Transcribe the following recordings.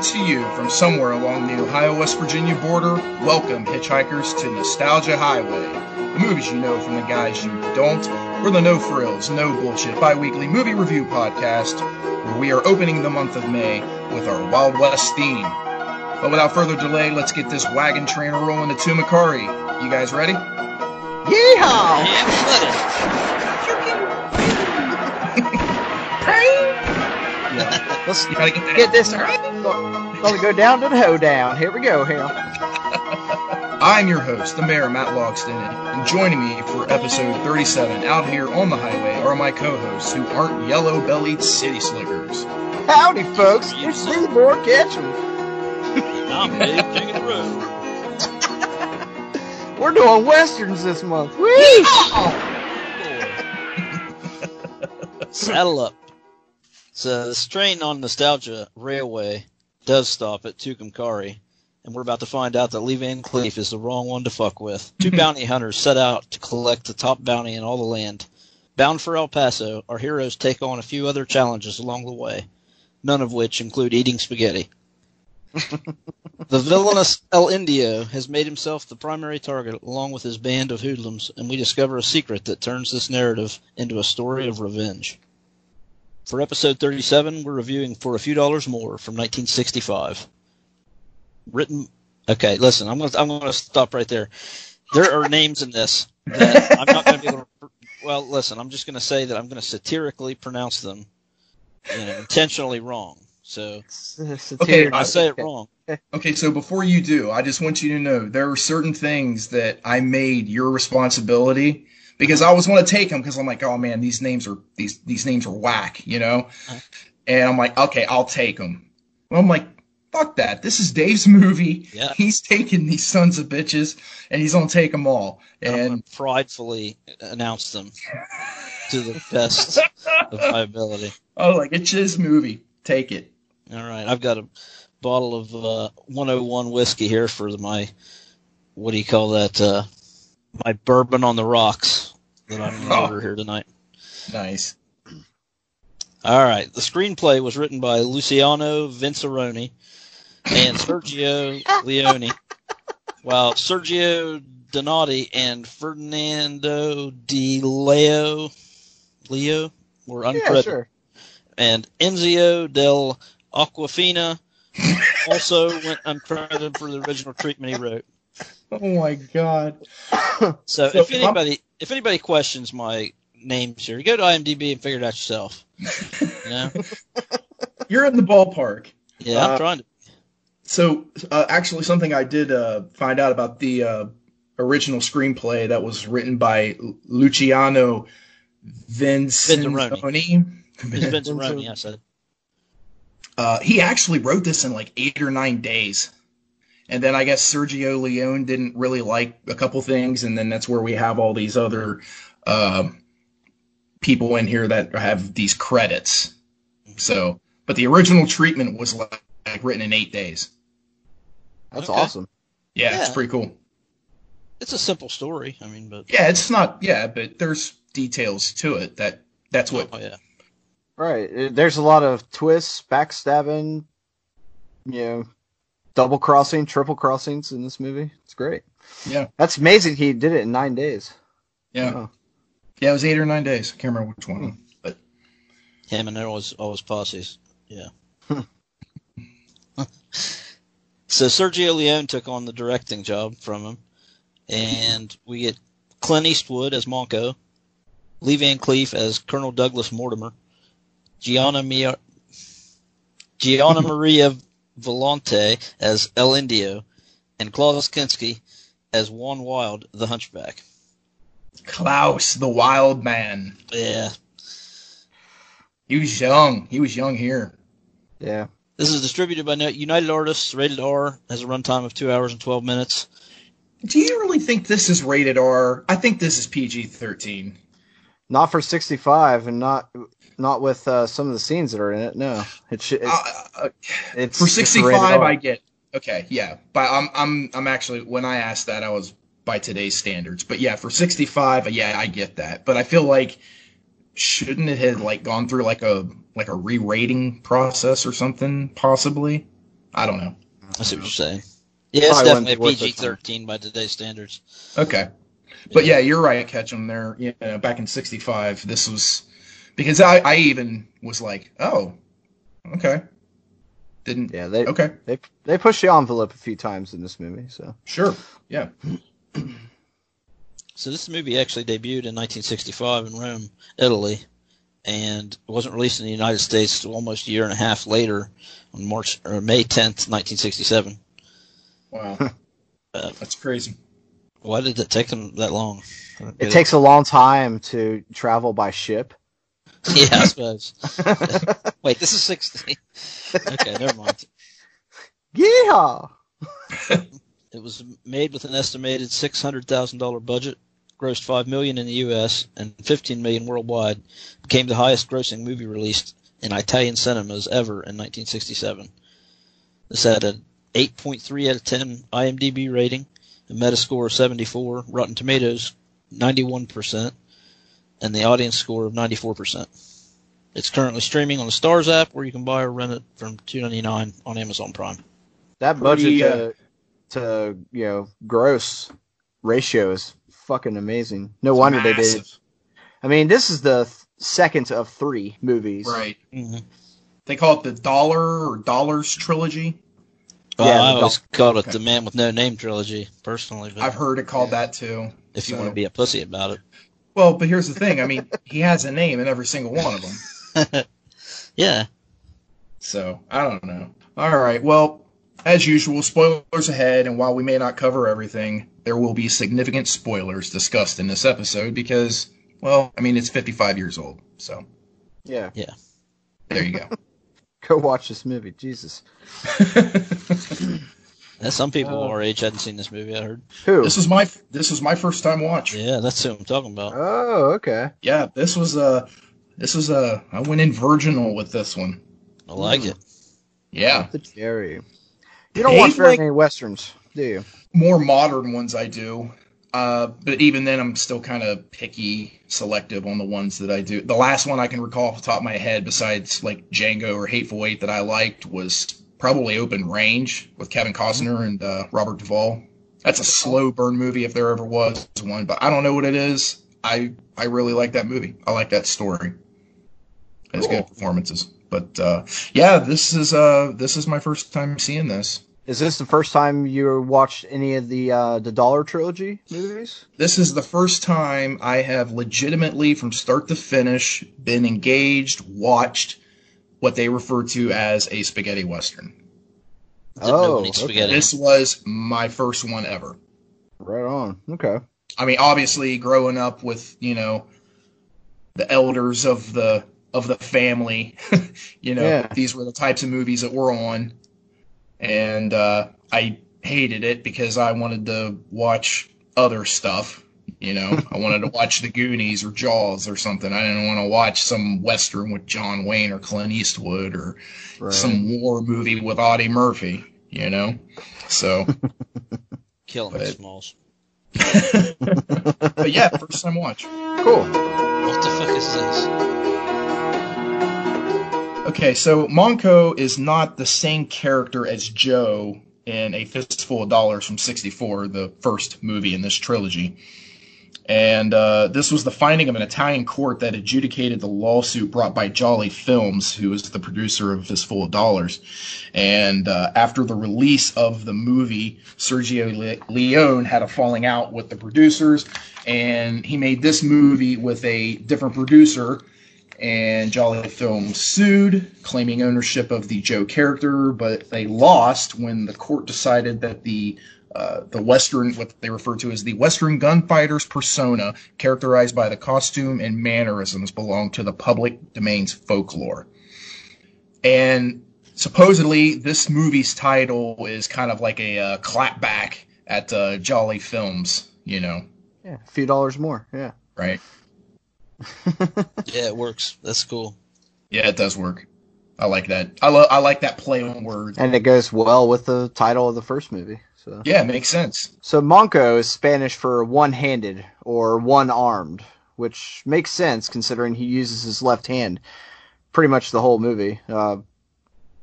Coming to you from somewhere along the Ohio West Virginia border, welcome hitchhikers to Nostalgia Highway. The movies you know from the guys you don't. We're the no frills, no bullshit bi weekly movie review podcast where we are opening the month of May with our Wild West theme. But without further delay, let's get this wagon train rolling to Tucumcari. You guys ready? Yeehaw! Yeah. Let's You gotta get that. get this right. Gonna go down to the hoedown. Here we go, here. I'm your host, the mayor, Matt Logston, and joining me for episode 37 out here on the highway are my co-hosts who aren't yellow-bellied city slickers. Howdy, folks. It's me, More Ketchum. I'm Dave King of the Road. We're doing westerns this month. Woo! Saddle up. So this train on Nostalgia Railway does stop at Tucumcari, and we're about to find out that Lee Van Cleef is the wrong one to fuck with. Two bounty hunters set out to collect the top bounty in all the land. Bound for El Paso, our heroes take on a few other challenges along the way, none of which include eating spaghetti. the villainous El Indio has made himself the primary target along with his band of hoodlums, and we discover a secret that turns this narrative into a story of revenge. For episode 37, we're reviewing For a Few Dollars More from 1965. Written. Okay, listen, I'm going to I'm going to stop right there. There are names in this that I'm not going to be able to. Well, listen, I'm just going to say that I'm going to satirically pronounce them you know, intentionally wrong. So Okay, I say it wrong. Okay, so before you do, I just want you to know there are certain things that I made your responsibility because I always want to take them because I'm like, oh man, these names are these these names are whack, you know. And I'm like, okay, I'll take them. Well, I'm like, fuck that. This is Dave's movie. Yeah. He's taking these sons of bitches, and he's gonna take them all. And I'm And going to pridefully announce them to the best of my ability. oh, like it's his movie. Take it. All right, I've got a bottle of uh, 101 whiskey here for my what do you call that? Uh, my bourbon on the rocks that I'm going to order here tonight. Nice. All right, the screenplay was written by Luciano Vinciaroni and Sergio Leone, while Sergio Donati and Fernando Di Leo Leo were Yeah, uncredited. sure. and Enzio del Aquafina also went uncredited for the original treatment he wrote. Oh my god. So, So, if anybody if anybody questions my names here, go to IMDb and figure it out yourself. You know? You're in the ballpark. Yeah, I'm Uh, trying to. So, uh, actually, something I did uh, find out about the uh, original screenplay that was written by Luciano Vincenzoni. It's Vince Aroni, I said. Uh, he actually wrote this in like eight or nine days. And then I guess Sergio Leone didn't really like a couple things, and then that's where we have all these other uh, people in here that have these credits. So, but the original treatment was like, like written in eight days. That's Okay. awesome. Yeah, it's pretty cool. It's a simple story. I mean, but Yeah, it's not. Yeah, but there's details to it that that's what. oh yeah, Right. There's a lot of twists, backstabbing, you know, double crossing, triple crossings in this movie. It's great. Yeah. That's amazing he did it in nine days. Yeah, Oh. yeah, it was eight or nine days. I can't remember which one, hmm. but him and all his all his posses. Yeah. Hmm. so Sergio Leone took on the directing job from him, and we get Clint Eastwood as Monco, Lee Van Cleef as Colonel Douglas Mortimer, Gianna Mia, Gianna Maria Volante as El Indio, and Klaus Kinski as Juan Wild, the Hunchback. Klaus, the wild man, Yeah, he was young. He was young here. Yeah. This is distributed by United Artists, rated R, has a runtime of two hours and twelve minutes. Do you really think this is rated R? I think this is PG thirteen. Not for 65 and not not with uh, some of the scenes that are in it. No. It should, it's, Uh, uh, it's for sixty five. sixty rated five, R. I get. Okay, yeah, but I'm I'm I'm actually when I asked that, I was by today's standards. But yeah, for sixty five, yeah, I get that. But I feel like shouldn't it have like gone through like a like a re-rating process or something possibly? I don't know. I see what you're saying. Yeah, it's Probably definitely a. PG-13 by today's standards. Okay. But yeah, you're right, Ketchum. There, you know, back in '65, this was because I, I even was like, oh, okay, didn't, Yeah, they okay, they they pushed the envelope a few times in this movie. So sure, yeah, So this movie actually debuted in 1965 in Rome, Italy, and wasn't released in the United States till almost a year and a half later, on March or May 10th, 1967. wow, Uh, that's crazy. Why did it take them that long? I don't it takes a long time to travel by ship. Yeah, I suppose. Wait, this is 60. okay, never mind. Yeehaw! It was made with an estimated $600,000 budget, grossed 5 million in the U.S. and 15 million worldwide, became the highest-grossing movie released in Italian cinemas ever in 1967. This had an 8.3 out of 10 IMDb rating, a Metascore of 74, Rotten Tomatoes 91%, and the audience score of 94%. It's currently streaming on the Stars app, where you can buy or rent it from $2.99 on Amazon Prime. That budget Pretty, uh, to, to you know gross ratio is fucking amazing. No wonder they did. I mean, this is the th- second of three movies. Right. Mm-hmm. They call it the Dollar or Dollars trilogy. Well, Yeah, I the always called it okay. the Man with No Name trilogy, personally. But I've heard it called that too. if you want to be a pussy about it, Well, but here's the thing. I mean, he has a name in every single one of them. yeah. So I don't know. All right. Well, as usual, spoilers ahead, and while we may not cover everything, there will be significant spoilers discussed in this episode because, well, I mean, it's 55 years old. So Yeah. Yeah. There you go. Go watch this movie. Jesus. And some people Oh. our age hadn't seen this movie. I heard. Who? this was my this was my first time watch. Yeah, that's who I'm talking about. Oh, okay. Yeah, this was uh this was uh I went in virginal with this one. I like it. Yeah, The cherry. You don't Hey, watch very like- many westerns, do you? more modern ones I do. Uh, but even then, I'm still kind of picky, selective on the ones that I do. The last one I can recall off the top of my head, besides like Django or Hateful Eight, that I liked was probably Open Range with Kevin Costner and uh, Robert Duvall. That's a slow burn movie if there ever was one, but I don't know what it is. I I really like that movie. I like that story. It's Cool. good performances. But uh, yeah, this is uh this is my first time seeing this. Is this the first time you watched any of the uh, the Dollar Trilogy movies? This is the first time I have legitimately, from start to finish, been engaged, watched what they refer to as a spaghetti western. Didn't Oh, any okay. spaghetti. This was my first one ever. Right on. Okay. I mean, obviously, growing up with you know the elders of the of the family, you know, Yeah. these were the types of movies that were on, and uh, I hated it because I wanted to watch other stuff. You know, I wanted to watch The Goonies or Jaws or something. I didn't want to watch some western with John Wayne or Clint Eastwood or Right. some war movie with Audie Murphy. You know, so. Killing But- Smalls. but yeah, first time watch. Cool. What the fuck is this? Okay, so Monco is not the same character as Joe in A Fistful of Dollars from 64, the first movie in this trilogy. And uh, this was the finding of an Italian court that adjudicated the lawsuit brought by Jolly Films, who was the producer of Fistful of Dollars. And uh, after the release of the movie, Sergio Le- Leone had a falling out with the producers, and he made this movie with a different producer and Jolly Films sued, claiming ownership of the Joe character, but they lost when the court decided that the uh, the Western, what they refer to as the Western gunfighter's persona, characterized by the costume and mannerisms, belong to the public domain's folklore. And supposedly, this movie's title is kind of like a uh, clapback at uh, Jolly Films, you know, Yeah, a few dollars more. Yeah. right? Yeah, it works. That's cool. Yeah, it does work. I like that. I love. I like that play on words. And it goes well with the title of the first movie. So, Yeah, it makes sense. so Monco is Spanish for one-handed or one-armed, which makes sense considering he uses his left hand pretty much the whole movie. Uh,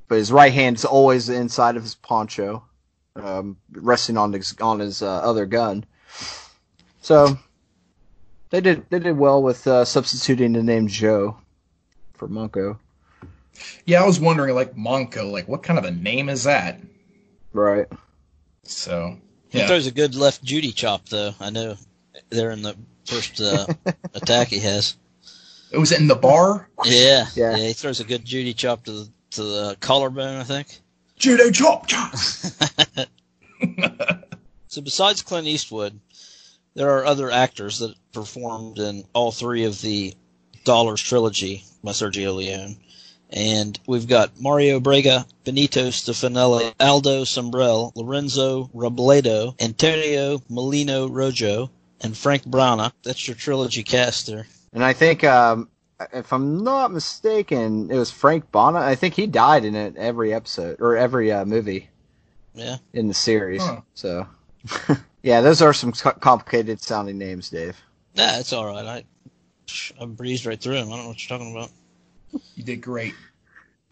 but his right hand is always inside of his poncho, um, resting on his on his uh, other gun. So they did they did well with uh, substituting the name Joe for Monco. Yeah, I was wondering, like Monco, like what kind of a name is that? Right. So He throws a good left Judy chop, though. I know there in the first uh, attack he has. it was in the bar. Yeah, Yeah. He throws a good Judy chop to the to the collarbone, I think. Judo chop chop. So besides Clint Eastwood, there are other actors that performed in all three of the Dollars trilogy by Sergio Leone. And we've got Mario Brega, Benito Stefanelli, Aldo Sombrell, Lorenzo Robledo, Antonio Molino Rojo, and Frank Brana. That's your trilogy cast there. And I think, um, if I'm not mistaken, it was Frank Bonnet. I think he died in it every episode or every uh, movie Yeah. in the series. Huh. So, yeah, those are some complicated sounding names, Dave. Nah, it's all right. I I breezed right through them. I don't know what you're talking about. You did great.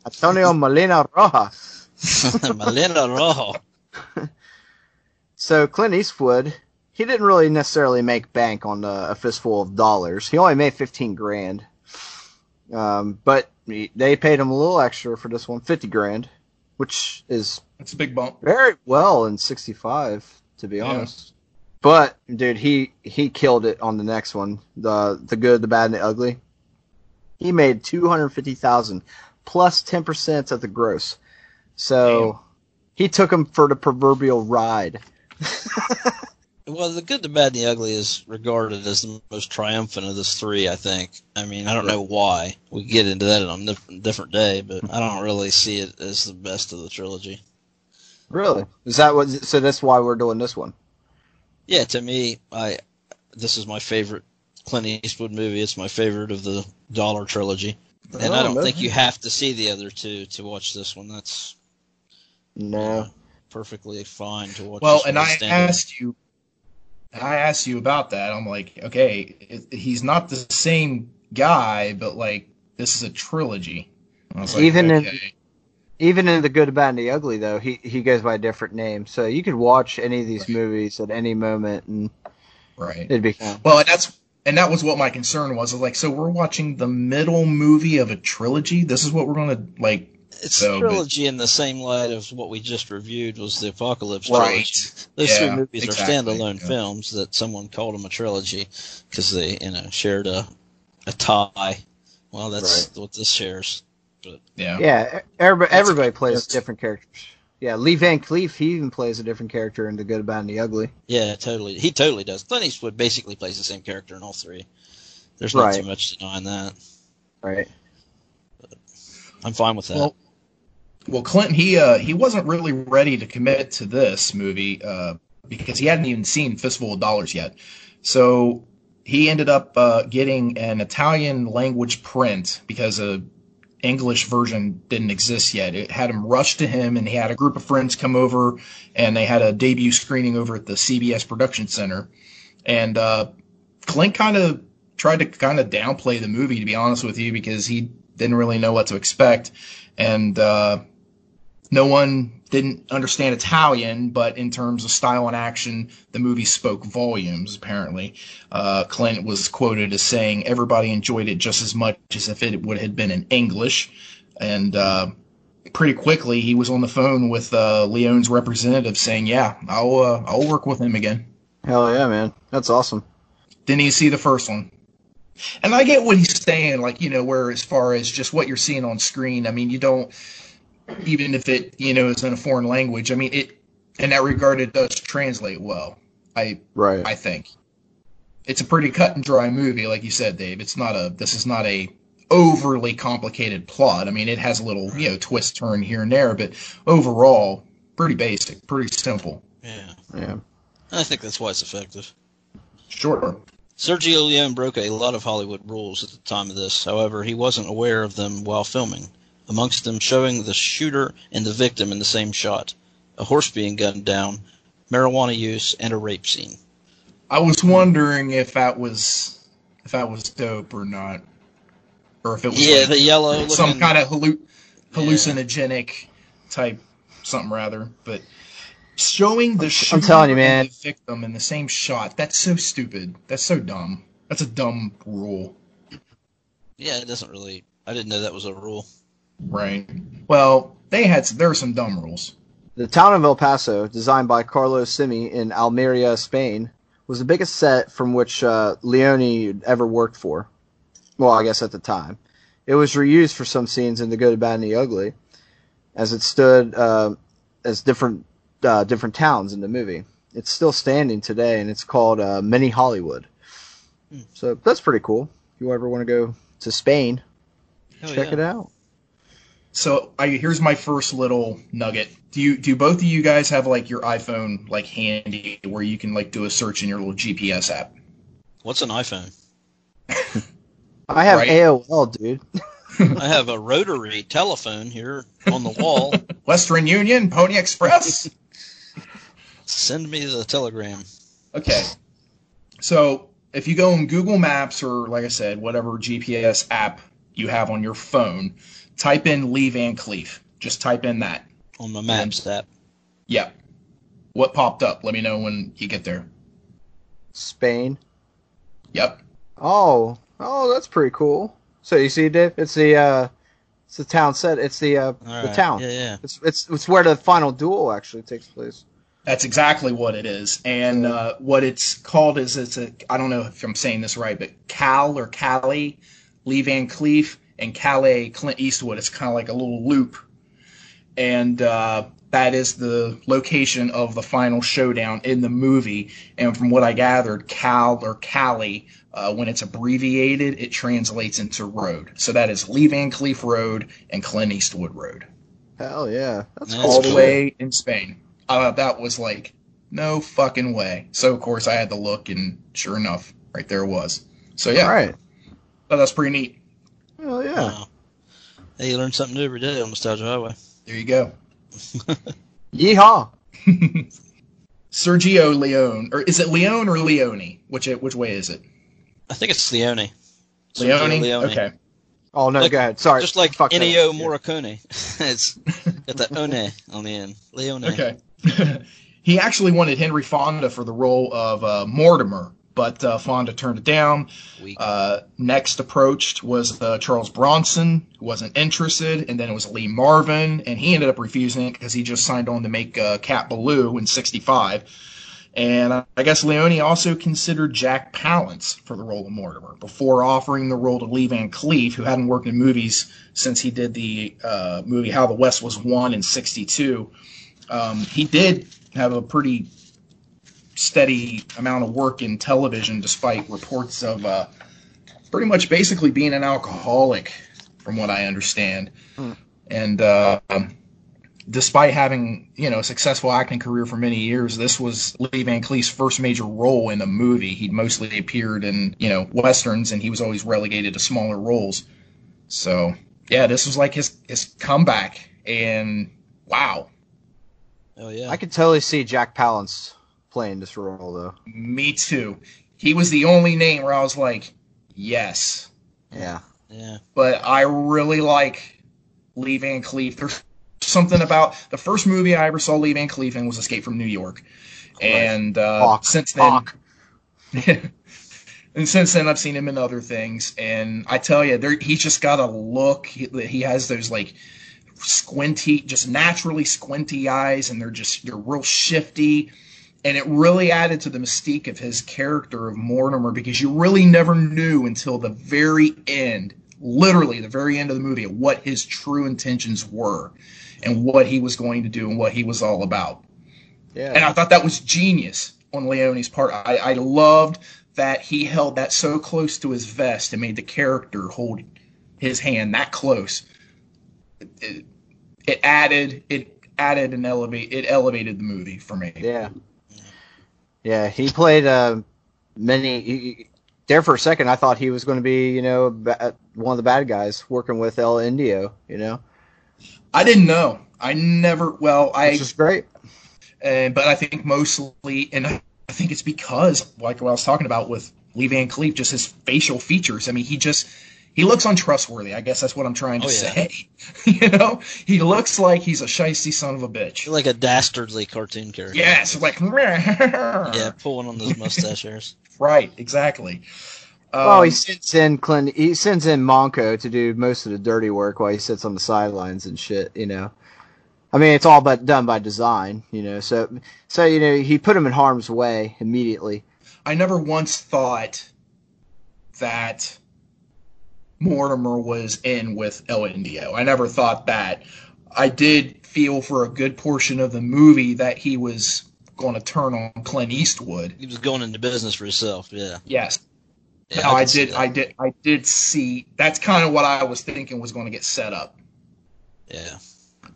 Antonio Molina Rojas. Melina Rojo. So Clint Eastwood, he didn't really necessarily make bank on uh, a fistful of dollars. He only made fifteen grand, um, but he, they paid him a little extra for this one, fifty grand, which is It's a big bump. very well in '65, to be Yeah. honest. But dude, he he killed it on the next one, the the good, the bad, and the ugly. He made two hundred fifty thousand plus ten percent of the gross. So Damn. he took him for the proverbial ride. Well, the good, the bad, and the ugly is regarded as the most triumphant of this three. I think. I mean, I don't know why. We can get into that on a different day, but I don't really see it as the best of the trilogy. Really? Is that what? So that's why we're doing this one. Yeah, to me, I this is my favorite Clint Eastwood movie. It's my favorite of the Dollar trilogy, and I Oh, don't man. think you have to see the other two to watch this one. That's No. perfectly fine to watch. Well, this and I standalone. asked you, I asked you about that. I'm like, okay, it, he's not the same guy, but like this is a trilogy. Like, Even in- Even in the good, bad, and the ugly, though, he he goes by a different name. So you could watch any of these Right. movies at any moment, and right. it'd be fun. Well, and that's and that was what my concern was. Was like, so we're watching the middle movie of a trilogy. This is what we're gonna like. It's So, a but- trilogy in the same light of what we just reviewed was the Apocalypse Right. trilogy. Those Yeah, three movies exactly, are standalone yeah. films that someone called them a trilogy because they, you know, shared a a tie. Well, that's what this shares. But Yeah. Yeah, everybody, everybody plays different characters. Yeah, Lee Van Cleef, he even plays a different character in the good, bad, and the ugly. Yeah, totally. He totally does. Clint Eastwood basically plays the same character in all three. There's not Right. too much denying that. Right. I'm fine with that. Well, Well, Clinton, he uh, he wasn't really ready to commit to this movie uh, because he hadn't even seen Fistful of Dollars yet. So he ended up uh, getting an Italian language print because a English version didn't exist yet. It had him rushed to him, and he had a group of friends come over, and they had a debut screening over at the CBS Production Center. And uh, Clint kind of tried to kind of downplay the movie, to be honest with you, because he didn't really know what to expect, and uh, no one didn't understand Italian, but in terms of style and action, the movie spoke volumes. Apparently, uh, Clint was quoted as saying everybody enjoyed it just as much as if it would have been in English, and uh, pretty quickly he was on the phone with uh, Leone's representative saying, "Yeah, I'll uh, I'll work with him again." Hell yeah, man. That's awesome. Didn't even see the first one. And I get what he's saying, like, you know, where as far as just what you're seeing on screen, I mean, you don't, even if it, you know, is in a foreign language, I mean, it, in that regard, it does translate well. I, Right. I think. It's a pretty cut and dry movie, like you said, Dave. It's not a, this is not a overly complicated plot. I mean, it has a little, you know, twist turn here and there, but overall, pretty basic, pretty simple. yeah. yeah. I think that's why it's effective. Sure. Sergio Leone broke a lot of Hollywood rules at the time of this. However, he wasn't aware of them while filming. Amongst them, showing the shooter and the victim in the same shot, a horse being gunned down, marijuana use, and a rape scene. I was wondering if that was if that was dope or not, or if it was Yeah, like the yellow some looking- kind of halluc hallucinogenic type something rather. But showing the I'm telling you, man. and the victim in the same shot, that's so stupid. That's so dumb. That's a dumb rule. Yeah, it doesn't really. I didn't know that was a rule. Right. Well, they had there are some dumb rules. The town of El Paso, designed by Carlos Simi in Almeria, Spain, was the biggest set from which uh, Leone ever worked for. Well, I guess at the time. It was reused for some scenes in The Good, the Bad, and the Ugly, as it stood uh, as different uh, different towns in the movie. It's still standing today, and it's called uh, Mini Hollywood. Hmm. So that's pretty cool. If you ever want to go to Spain, Hell check yeah. it out. So I, here's my first little nugget. Do you do both of you guys have like your iPhone like handy where you can like do a search in your little GPS app? What's an iPhone? I have Right. AOL, dude. I have a rotary telephone here on the wall. Western Union, Pony Express. Send me the telegram. Okay. So if you go on Google Maps or, like I said, whatever GPS app you have on your phone, type in Lee Van Cleef. Just type in that. on my Maps app. Yep. What popped up? Let me know when you get there. Spain. Yep. Oh, oh, that's pretty cool. So you see, Dave, it's the uh, it's the town set. It's the uh, All the right. town. Yeah, yeah. It's it's it's where the final duel actually takes place. That's exactly what it is. And uh, what it's called is it's a I don't know if I'm saying this right, but Cal or Cali, Lee Van Cleef, and Calle Clint Eastwood. It's kind of like a little loop. And uh, that is the location of the final showdown in the movie. And from what I gathered, Cal or Cali, uh, when it's abbreviated, it translates into road. So that is Lee Van Cleef Road and Clint Eastwood Road Hell yeah, that's That's cool. all the way in Spain. Uh, that was like no fucking way. So of course I had to look, and sure enough, right there it was. So yeah, All right. that's pretty neat. Hell yeah. Wow. Hey, you learn something new every day on Nostalgia Highway. There you go. Yeehaw. Sergio Leone, or is it Leone or Leone? Which which way is it? I think it's Leone. Leone. Leone. Okay. Oh no, Like- go ahead. Sorry. Just like Fuck that. Ennio Yeah. Morricone. it's got that one on the end. Leone. Okay. he actually wanted Henry Fonda for the role of uh, Mortimer, but uh, Fonda turned it down. Uh, next approached was uh, Charles Bronson, who wasn't interested, and then it was Lee Marvin, and he ended up refusing it because he just signed on to make uh, Cat Ballou in '65. And I guess Leone also considered Jack Palance for the role of Mortimer before offering the role to Lee Van Cleef, who hadn't worked in movies since he did the uh, movie How the West Was Won in '62. Um, he did have a pretty steady amount of work in television, despite reports of uh, pretty much basically being an alcoholic, from what I understand. Hmm. And uh, despite having you know a successful acting career for many years, this was Lee Van Cleef's first major role in a movie. He'd mostly appeared in you know westerns, and he was always relegated to smaller roles. So yeah, this was like his his comeback, and wow, Oh yeah. I could totally see Jack Palance playing this role though. me too. He was the only name where I was like, yes. Yeah. yeah. but I really like Lee Van Cleef. There's something about the first movie I ever saw Lee Van Cleef in was Escape from New York, and uh, Hawk. since then, Hawk. and since then I've seen him in other things, and I tell you, there he's just got a look. He, he has those like squinty, just naturally squinty eyes, and they're just they're real shifty. And it really added to the mystique of his character of Mortimer because you really never knew until the very end, literally the very end of the movie, what his true intentions were and what he was going to do and what he was all about. Yeah. And I thought that was genius on Leone's part. I, I loved that he held that so close to his vest and made the character hold his hand that close. It, it added it added and elevate it elevated the movie for me. Yeah. Yeah, he played uh, many. He, he- there for a second, I thought he was going to be, you know, ba- one of the bad guys working with El Indio. You know, I didn't know. I never. Well, I. which is great. Uh, but I think mostly, and I think it's because, like what I was talking about with Lee Van Cleef, just his facial features. I mean, he just he looks untrustworthy. I guess that's what I'm trying to Oh, yeah. say. you know, he looks like he's a shisty son of a bitch. Like a dastardly cartoon character. Yes, like Yeah, pulling on those mustache hairs. right, exactly. Um, well, he sends in Clint. He sends in Monco to do most of the dirty work while he sits on the sidelines and shit. You know, I mean, it's all but done by design. You know, so so you know he put him in harm's way immediately. I never once thought that Mortimer was in with El Indio. I never thought that. I did feel for a good portion of the movie that he was going to turn on Clint Eastwood. He was going into business for himself. Yeah. Yes. yeah No, I, see did. I did. I did see. That's kind of what I was thinking was going to get set up. Yeah.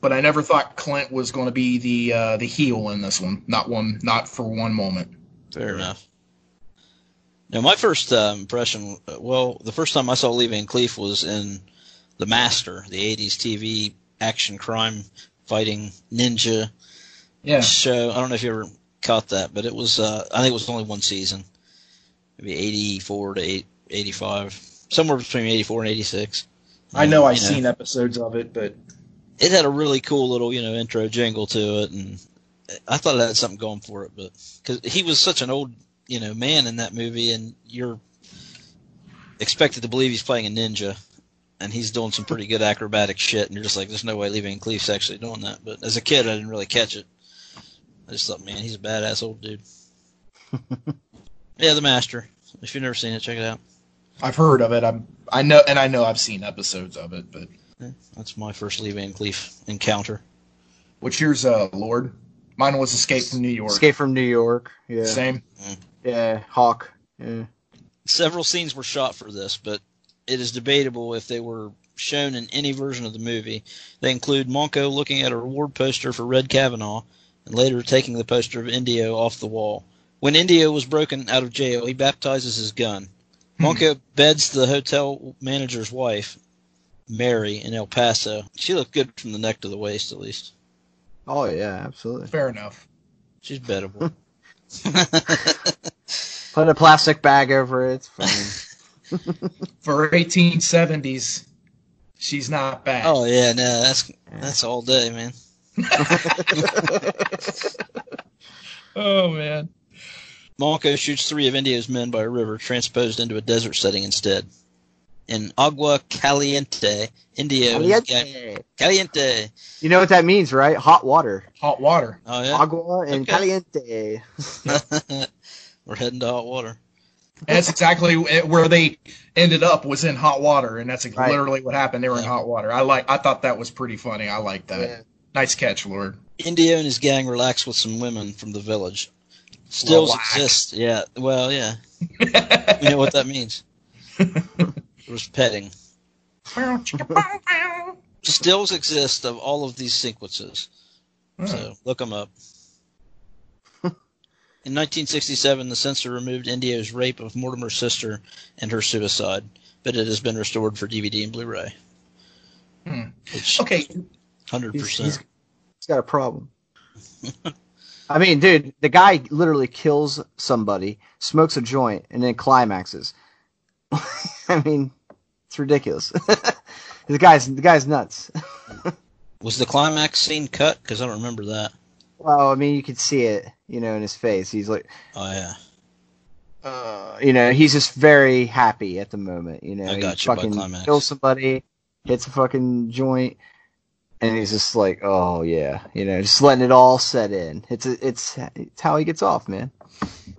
But I never thought Clint was going to be the uh, the heel in this one. Not one. Not for one moment. Fair enough. Now, my first uh, impression, well, the first time I saw Lee Van Cleef was in The Master, the 80s TV action crime fighting ninja Yeah. show. I don't know if you ever caught that, but it was, uh, I think it was only one season. Maybe 84 to 8, 85. Somewhere between 84 and 86. I know I've seen episodes of it, but it had a really cool little you know intro jingle to it, and I thought it had something going for it. But because he was such an old you know man in that movie, and you're expected to believe he's playing a ninja, and he's doing some pretty good acrobatic shit, and you're just like, there's no way Lee Van Cleef's actually doing that. But as a kid, I didn't really catch it. I just thought, man, he's a badass old dude. yeah, The Master. If you've never seen it, check it out. I've heard of it. I'm. I know, and I know I've seen episodes of it. But Yeah, that's my first Lee Van Cleef encounter. what's yours, uh, Lord? Mine was Escape from New York. Escape from New York. Yeah. Same. Yeah. Hawk. Yeah. Several scenes were shot for this, but it is debatable if they were shown in any version of the movie. They include Monco looking at a reward poster for Red Kavanaugh and later taking the poster of Indio off the wall. When Indio was broken out of jail, he baptizes his gun. Hmm. Monco beds the hotel manager's wife, Mary, in El Paso. She looked good from the neck to the waist, at least. Oh yeah, absolutely. Fair enough. She's bettable. Put a plastic bag over it. It's fine. For 1870s, she's not bad. oh yeah, no, that's that's all day, man. Oh, man. Monco shoots three of Indio's men by a river, transposed into a desert setting instead. In Agua Caliente, Indio is ga- Caliente. Caliente. You know what that means, right? Hot water. Hot water. Oh yeah, Agua and Okay. caliente. We're heading to hot water. And that's exactly where they ended up was in hot water, and that's Right. literally what happened. They were in hot water. I like. I thought that was pretty funny. I like that. Yeah. Nice catch, Lord. Indio and his gang relax with some women from the village. Stills Relax. exist. Yeah, well, yeah. You know what that means. It was petting. Stills exist of all of these sequences. So hmm. look them up. In 1967, the censor removed Indio's rape of Mortimer's sister and her suicide, but it has been restored for DVD and Blu-ray. Hmm. Okay, hundred He's, percent. he's, he's got a problem. I mean, dude, the guy literally kills somebody, smokes a joint, and then climaxes. I mean, it's ridiculous. the guy's the guy's nuts. Was the climax scene cut? Because I don't remember that. Well, I mean, you could see it, you know, in his face. He's like, Oh yeah, uh, you know, he's just very happy at the moment. You know, I he got you fucking climax. kills somebody, hits a fucking joint, and he's just like, oh yeah, you know, just letting it all set in. It's a, it's it's how he gets off, man.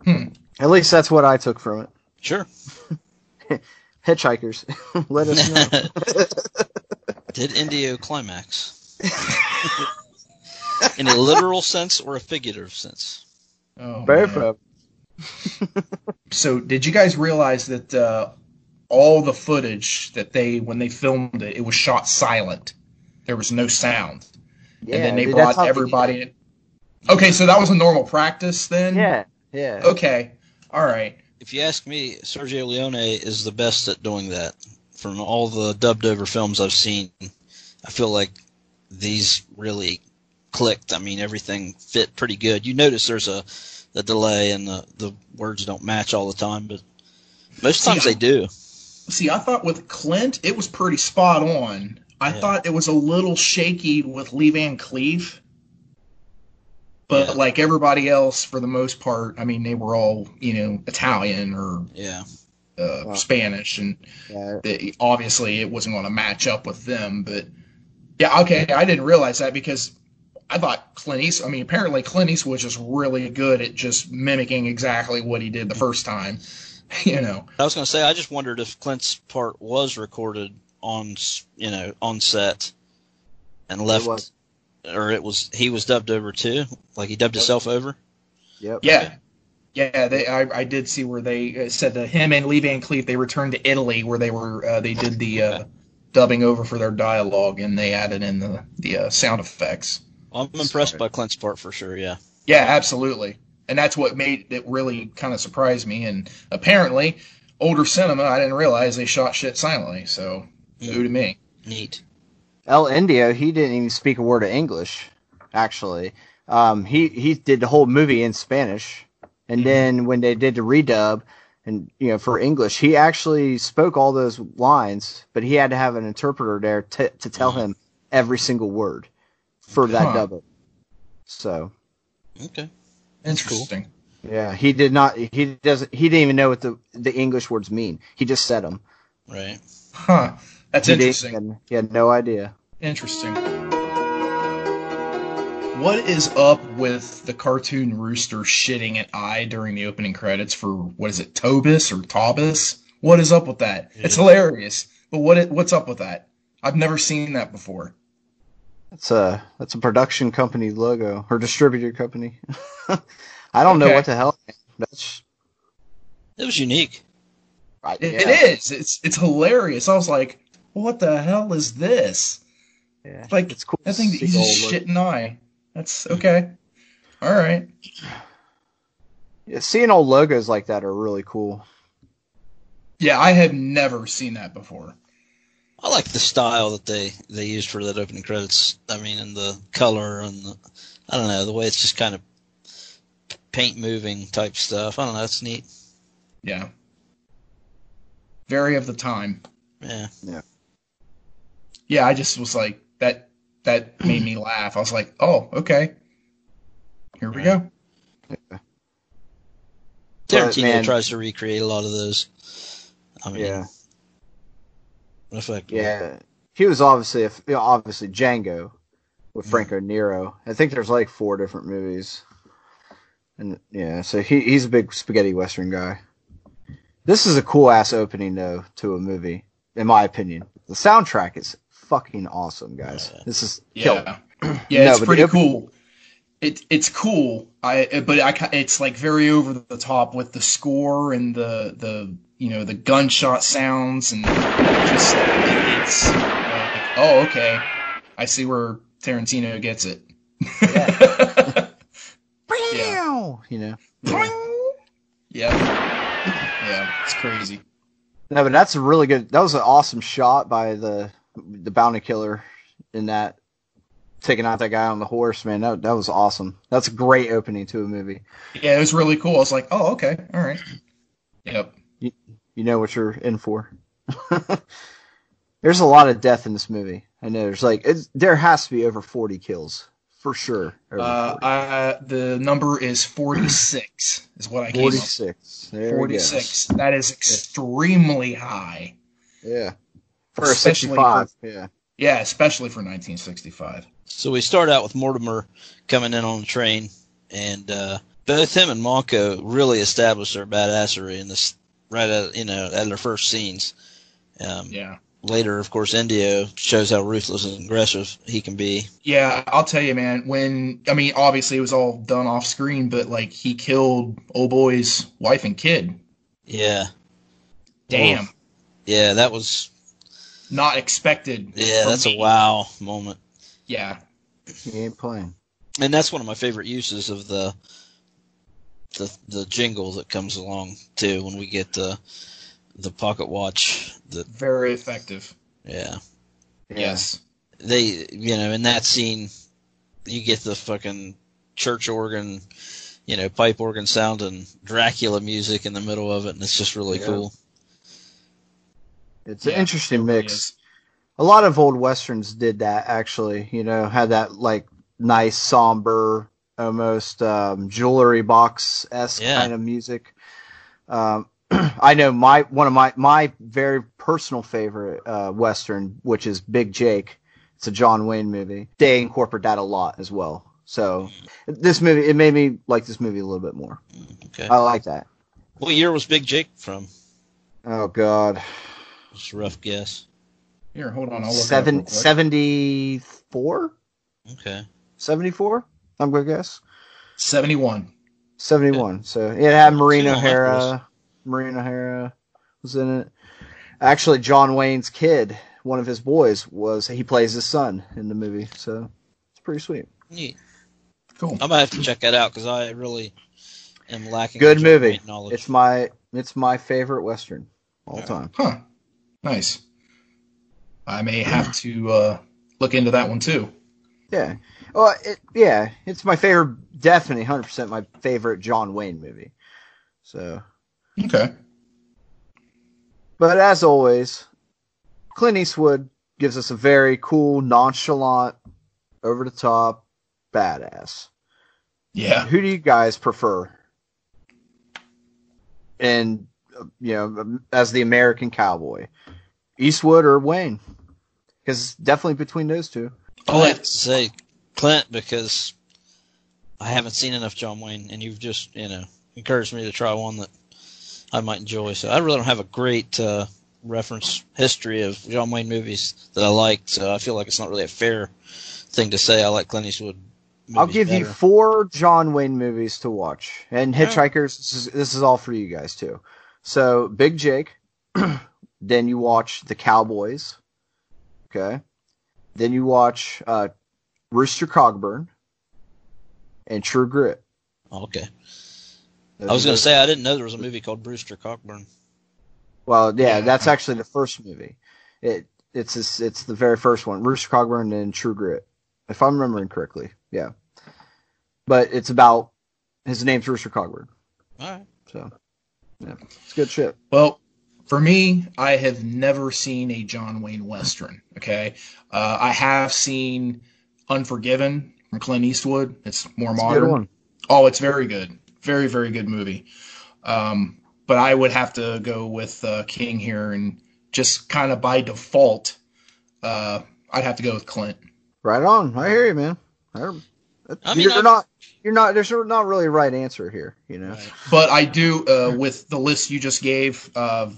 Hmm. At least that's what I took from it. sure. Hitchhikers, let us know. Did Indio climax? In a literal sense or a figurative sense? Oh, Both of So, did you guys realize that uh, all the footage that they, when they filmed it, it was shot silent? There was no sound, Yeah, and then they dude, brought how they- everybody. in. Okay, so that was a normal practice then. Yeah, yeah. Okay. All right. If you ask me, Sergio Leone is the best at doing that. From all the dubbed over films I've seen, I feel like these really clicked. I mean, everything fit pretty good. You notice there's a, a delay and the, the words don't match all the time, but most See, times they do. see, I thought with Clint it was pretty spot on. I Yeah. thought it was a little shaky with Lee Van Cleef. But Yeah. like everybody else, for the most part, I mean, they were all you know Italian or Yeah. uh, Wow. Spanish, and Yeah, it, obviously it wasn't going to match up with them. But yeah, okay, I didn't realize that because I thought Clint Eastwood. I mean, apparently Clint Eastwood was just really good at just mimicking exactly what he did the first time. You know, I was going to say, I just wondered if Clint's part was recorded on, you know, on set and left, was. or it was he was dubbed over too, like he dubbed himself over. Yep. yeah. Yeah, they. I, I did see where they uh, said that him and Lee Van Cleef they returned to Italy where they were uh, they did the uh, dubbing over for their dialogue and they added in the the uh, sound effects. I'm impressed Sorry. by Clint's part for sure. Yeah. Yeah, absolutely. And that's what made it really kind of surprise me. And apparently, older cinema, I didn't realize they shot shit silently. So, who to me? Neat. El Indio, he didn't even speak a word of English. Actually, um, he he did the whole movie in Spanish, and Mhm. then when they did the redub, and you know for English, he actually spoke all those lines, but he had to have an interpreter there to to tell Mhm. him every single word for that Huh. dub. So Okay. Interesting. yeah, he did not. He doesn't. He didn't even know what the the English words mean. He just said them. Right. Huh. That's He, interesting. he had- he had no idea. Interesting. What is up with the cartoon rooster shitting an eye during the opening credits for what is it, Tobis or Taubis? What is up with that? It's hilarious. But what what's up with that? I've never seen that before. That's a that's a production company logo or distributor company. I don't know what the hell. That's It was unique. right. Yeah. it is. It's it's hilarious. I was like, what the hell is this? Yeah. Like it's cool. that thing that he's see just old- shitting eye. That's okay. All right. Yeah, seeing old logos like that are really cool. Yeah, I have never seen that before. I like the style that they they used for that opening credits. I mean, and the color and the I don't know the way it's just kind of paint moving type stuff. I don't know. It's neat. Yeah. Very of the time. Yeah. Yeah, Yeah, I just was like that. That made me laugh. I was like, oh, okay. Here we go. Tarantino man- tries to recreate a lot of those. I mean, Yeah, effectively. yeah. He was obviously a, obviously Django with. Franco Nero. I think there's like four different movies, and yeah, so he he's a big spaghetti western guy. This is a cool ass opening though to a movie, in my opinion. The soundtrack is fucking awesome, guys. Yeah. This is killer. Yeah, yeah, No, it's pretty the- cool. It it's cool. I but I it's like very over the top with the score and the the you know the gunshot sounds and just it's like, oh okay, I see where Tarantino gets it. Yeah. You know. yeah, yeah, it's crazy. No, but that's a really good. That was an awesome shot by the the bounty killer in that taking out that guy on the horse. Man, that that was awesome. That's a great opening to a movie. Yeah, it was really cool. I was like, oh okay, all right. Yep. You know what you're in for. there's a lot of death in this movie. I know there's like it's, there has to be over 40 kills for sure. Uh, 40. I, the number is 46, is what I came up 46. There 46. That is extremely high. Yeah. For a Especially 65. Yeah. Yeah, especially for 1965. So we start out with Mortimer coming in on the train, and uh, both him and Monco really established their badassery in this right at you know at their first scenes. Um, Yeah. Later, of course, Indio shows how ruthless and aggressive he can be. Yeah, I'll tell you, man. When I mean, obviously it was all done off screen, but like he killed old boy's wife and kid. Yeah, Damn, yeah, that was not expected. yeah, from that's a wow moment. Yeah, He ain't playing. and that's one of my favorite uses of the the the jingle that comes along too when we get the the pocket watch. The very effective. yeah, Yeah. Yes. they you know in that scene you get the fucking church organ, you know, pipe organ sound and Dracula music in the middle of it, and it's just really Yeah. cool. It's Yeah, an interesting it really mix. is. A lot of old westerns did that actually. You know, had that like nice somber, almost um, jewelry box esque Yeah. kind of music. Um, I know my one of my my very personal favorite uh, western, which is Big Jake. It's a John Wayne movie. They incorporate that a lot as well. So this movie, it made me like this movie a little bit more. Okay. I like that. What year was Big Jake from? Oh God, Just a rough guess. Here, hold on. I'll look Seven, 74? Okay. 74? I'm gonna guess. 71. 71. So it had Maureen Seen all my O'Hara. Maureen O'Hara was in it. Actually, John Wayne's kid, one of his boys, was he plays his son in the movie. So it's pretty sweet. Neat. Cool. I might have to check that out because I really am lacking. Good movie. Knowledge. It's my it's my favorite western all time. Huh. Nice. I may have to uh, look into that one too. Yeah. Well, it, yeah, it's my favorite. Definitely, hundred percent my favorite John Wayne movie. So, Okay. but as always, Clint Eastwood gives us a very cool, nonchalant, over the top, badass. Yeah. Who do you guys prefer? And uh, you know, as the American cowboy, Eastwood or Wayne? Because definitely between those two. I have to say Clint because I haven't seen enough John Wayne, and you've just you know encouraged me to try one that I might enjoy. So I really don't have a great uh, reference history of John Wayne movies that I liked. So I feel like it's not really a fair thing to say I like Clint Eastwood. I'll give you four John Wayne movies to watch, and. Hitchhikers. This is, this is all for you guys too. So Big Jake, then you watch The Cowboys, okay. Then you watch uh, Rooster Cogburn and True Grit. Okay. Those I was going to say I didn't know there was a movie called Brewster Cockburn. Well, yeah, Yeah. that's actually the first movie. It it's this, it's the very first one, Rooster Cogburn and True Grit, if I'm remembering correctly. Yeah, but it's about his name's Rooster Cogburn, All right. so yeah, it's good shit. Well, for me, I have never seen a John Wayne Western. Okay. Uh, I have seen Unforgiven from Clint Eastwood. It's more It's modern. one. Oh, it's very good. Very, very good movie. Um, but I would have to go with uh, King here, and just kind of by default, uh, I'd have to go with Clint. Right on. I hear you, man. I, I mean, you're I'm- not. You're not. There's not really a right answer here. You know. Right. But I do, uh, with the list you just gave, uh,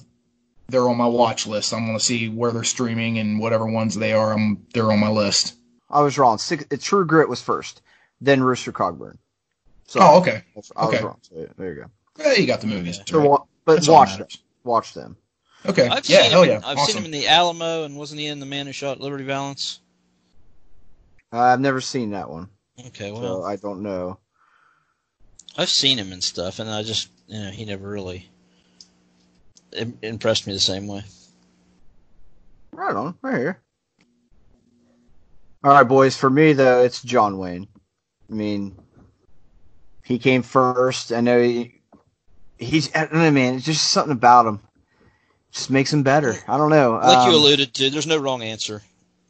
they're on my watch list. I'm going to see where they're streaming and whatever ones they are. I'm, they're on my list. I was wrong. Six, True Grit was first, then Rooster Cogburn. So Oh, okay. I was okay. wrong. So there you go. Yeah, you got the movies. Okay. So, right. wa- but That's watch them. Watch them. Okay. I've yeah, seen hell him. yeah. In, I've awesome. seen him in the Alamo, and wasn't he in the Man Who Shot Liberty Valance? Uh, I've never seen that one, Okay, so well, I don't know. I've seen him and stuff, and I just, you know, he never really impressed me the same way. Right on, right here. All right, boys. For me, though, it's John Wayne. I mean, he came first. I know he, he's. I don't know, man. It's just something about him. Just makes him better. I don't know. Like you Um, alluded to, there's no wrong answer.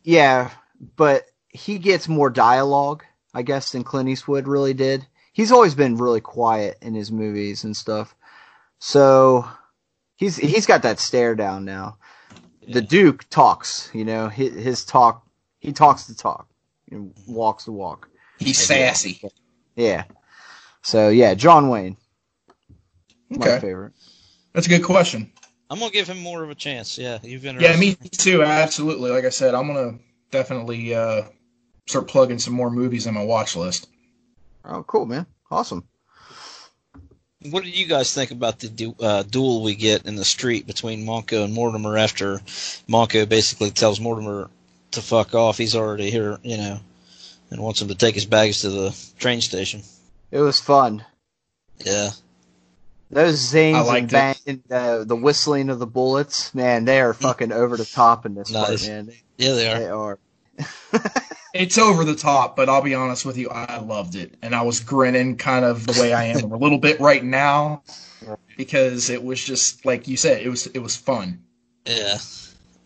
Yeah, but he gets more dialogue, I guess, than Clint Eastwood really did. He's always been really quiet in his movies and stuff. So he's he's got that stare down now. The Duke talks, you know, his, his talk, he talks the talk and walks the walk. He's sassy. Yeah. So yeah, John Wayne, my favorite. That's a good question. I'm gonna give him more of a chance. Yeah, you've been. Yeah, me too. Absolutely. Like I said, I'm going to definitely uh, start plugging some more movies in my watch list. Oh, cool, man. Awesome. What did you guys think about the du- uh, duel we get in the street between Monco and Mortimer after Monco basically tells Mortimer to fuck off? He's already here, you know, and wants him to take his bags to the train station. It was fun. Yeah, Those zings and bang, and uh, the whistling of the bullets, man, they are fucking over the top in this part, man. Yeah, they are. they are. It's over the top, but I'll be honest with you, I loved it. And I was grinning kind of the way I am a little bit right now because it was just like you said, it was it was fun. Yeah,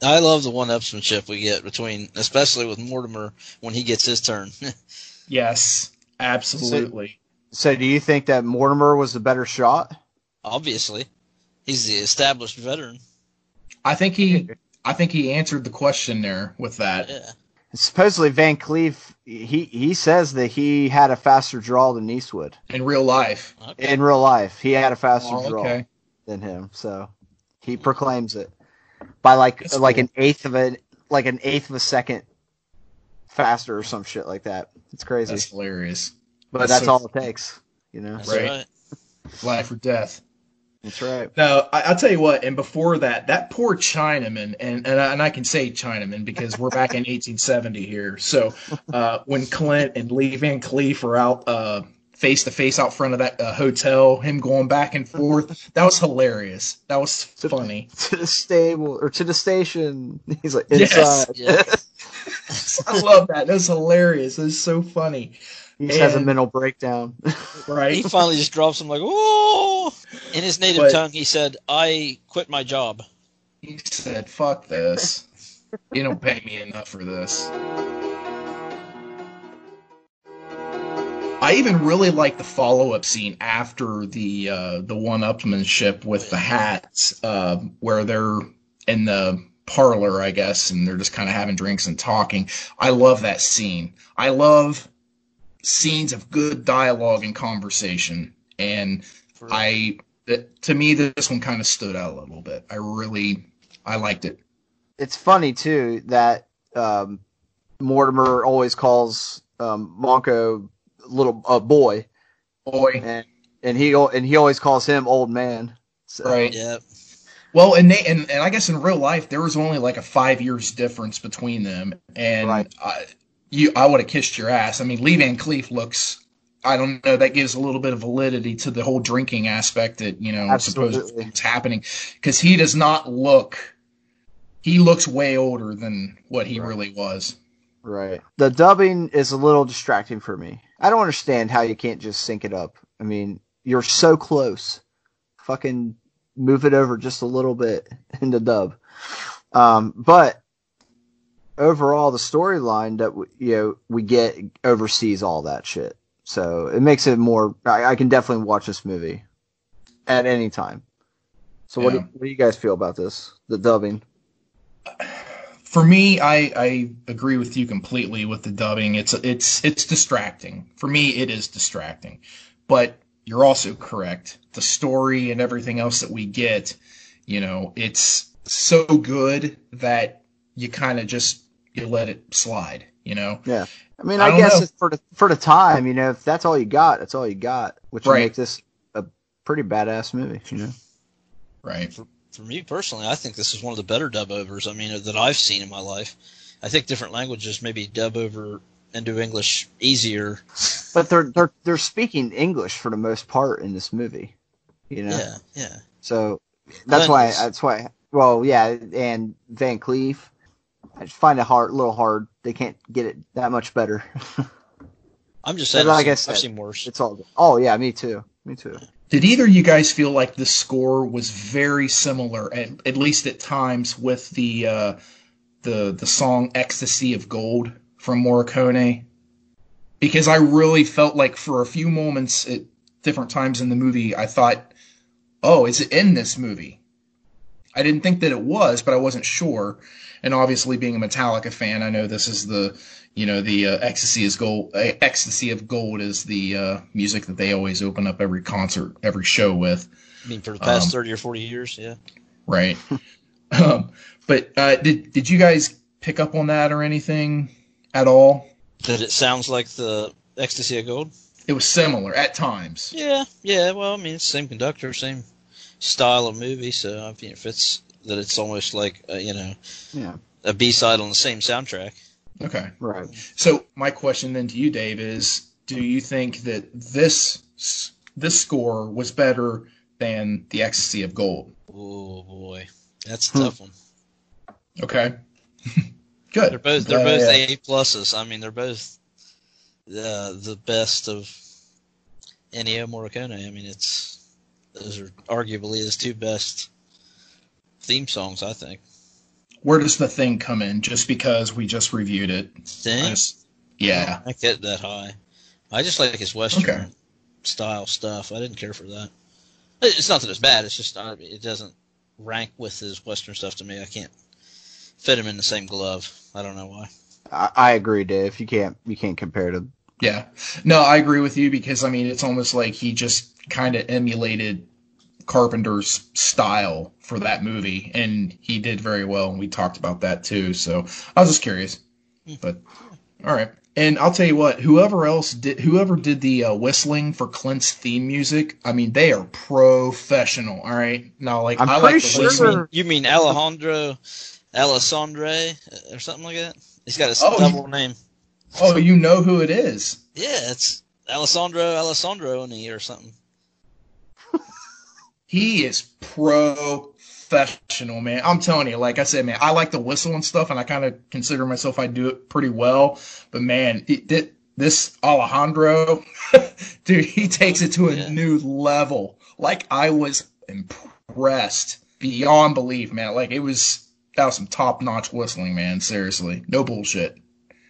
I love the one-upsmanship we get between, especially with Mortimer when he gets his turn. Yes, absolutely. So, do you think that Mortimer was the better shot? Obviously, he's the established veteran. I think he, I think he answered the question there with that. Yeah, Supposedly, Van Cleef he he says that he had a faster draw than Eastwood In real life. okay. in real life. He had a faster Oh, draw than him, so he proclaims it by like That's like cool. an eighth of a like an eighth of a second faster or some shit like that. It's crazy, That's hilarious. but that's that's so- all it takes, you know. Right. right. Life or death. That's right. Now I, I'll tell you what. And before that, that poor Chinaman, and and I, and I can say Chinaman because we're back in 1870 here. So uh, when Clint and Lee Van Cleef are out uh, face to face out front of that uh, hotel, him going back and forth, that was hilarious. That was funny. To the stable or to the station. He's like Yes. inside. I love that. That was hilarious. That was so funny. he just has a mental breakdown. Right. He finally just drops him like, "Oh!" In his native But- tongue, he said, "I quit my job." He said, "Fuck this. You don't pay me enough for this." I even really like the follow-up scene after the uh, the one-upmanship with the hats, uh, where they're in the parlor, I guess, and they're just kind of having drinks and talking. I love that scene. I love scenes of good dialogue and conversation, and For, I that, to me this one kind of stood out a little bit. I really I liked it. it's funny too that um, Mortimer always calls um, Monco little uh, boy, Boy, and and he and he always calls him old man. So, right? yeah, Well, and they and, and I guess in real life there was only like a five years difference between them, and Right. I, you I would have kissed your ass. I mean, Lee Van Cleef looks. I don't know. That gives a little bit of validity to the whole drinking aspect that you know Absolutely. supposedly it's happening because he does not look. He looks way older than what he Right. really was. Right. The dubbing is a little distracting for me. I don't understand how you can't just sync it up. I mean, you're so close. Fucking move it over just a little bit in the dub. Um, but overall, the storyline that we, you know we get oversees all that shit. So it makes it more. I, I can definitely watch this movie at any time. So what, do, what do you guys feel about this? The dubbing. For me, I, I agree with you completely with the dubbing. It's it's it's distracting. For me, it is distracting. But you're also correct. The story and everything else that we get, you know, it's so good that you kind of just you let it slide. You know, Yeah. I mean, I I, guess it's for the for the time, you know, if that's all you got, that's all you got, which Right. make this a pretty badass movie, you know. right? For me personally, I think this is one of the better dub overs. I mean, that I've seen in my life. I think different languages maybe dub over into English easier. But they're they're they're speaking English for the most part in this movie, you know. Yeah, yeah. So that's why that's why. Well, yeah, and Van Cleef, I just find it hard, a little hard. They can't get it that much better. I'm just saying, But I've, like I seen, I've seen worse. it's all. Good. Oh yeah, me too. Me too. Did either of you guys feel like the score was very similar, at, at least at times, with the uh, the the song "Ecstasy of Gold" from Morricone? Because I really felt like for a few moments at different times in the movie, I thought, "Oh, is it in this movie?" I didn't think that it was, but I wasn't sure. And obviously, being a Metallica fan, I know this is the you know the uh, ecstasy is gold uh, ecstasy of gold is the uh, music that they always open up every concert every show with I mean, for the past um, thirty or forty years, yeah. right um, but uh, did did you guys pick up on that or anything at all That it sounds like the Ecstasy of Gold. it was similar at times Yeah, yeah. Well, I mean, it's the same conductor, same style of movie. So I mean, if it's that it's almost like uh, you know Yeah. a B side on the same soundtrack. Okay Right. so my question then to you dave is do you think that this this score was better than the ecstasy of gold Oh boy, that's a Hmm. tough one. okay good They're both they're Uh, both yeah. A pluses. I mean, they're both uh, the best of Ennio Morricone. I mean, it's those are arguably his two best theme songs. I think. Where does the thing come in? Just because we just reviewed it. I Thing? just- yeah. I get that high. I just like his western Okay. style stuff. I didn't care for that. It's not that it's bad. It's just uh, it doesn't rank with his western stuff to me. I can't fit him in the same glove. I don't know why. I, I agree, Dave. You can't you can't compare to Yeah. No, I agree with you because I mean it's almost like he just kind of emulated Carpenter's style for that movie and he did very well and we talked about that too. So I was just curious. But all right. And I'll tell you what, whoever else did whoever did the uh, whistling for Clint's theme music, I mean they are professional, all right? Now like I'm I pretty like the sure- whistling. You mean Alejandro Alessandre uh, or something like that? He's got a Oh, double name. Oh, you know who it is. Yeah, it's Alessandro Alessandroni or something. He is professional, man. I'm telling you, like I said, man, I like the whistle and stuff, and I kind of consider myself I do it pretty well. But man, it, it, this Alejandro, dude, he takes it to a Yeah. new level. Like I was impressed beyond belief, man. Like it was that was some top notch whistling, man. Seriously, no bullshit.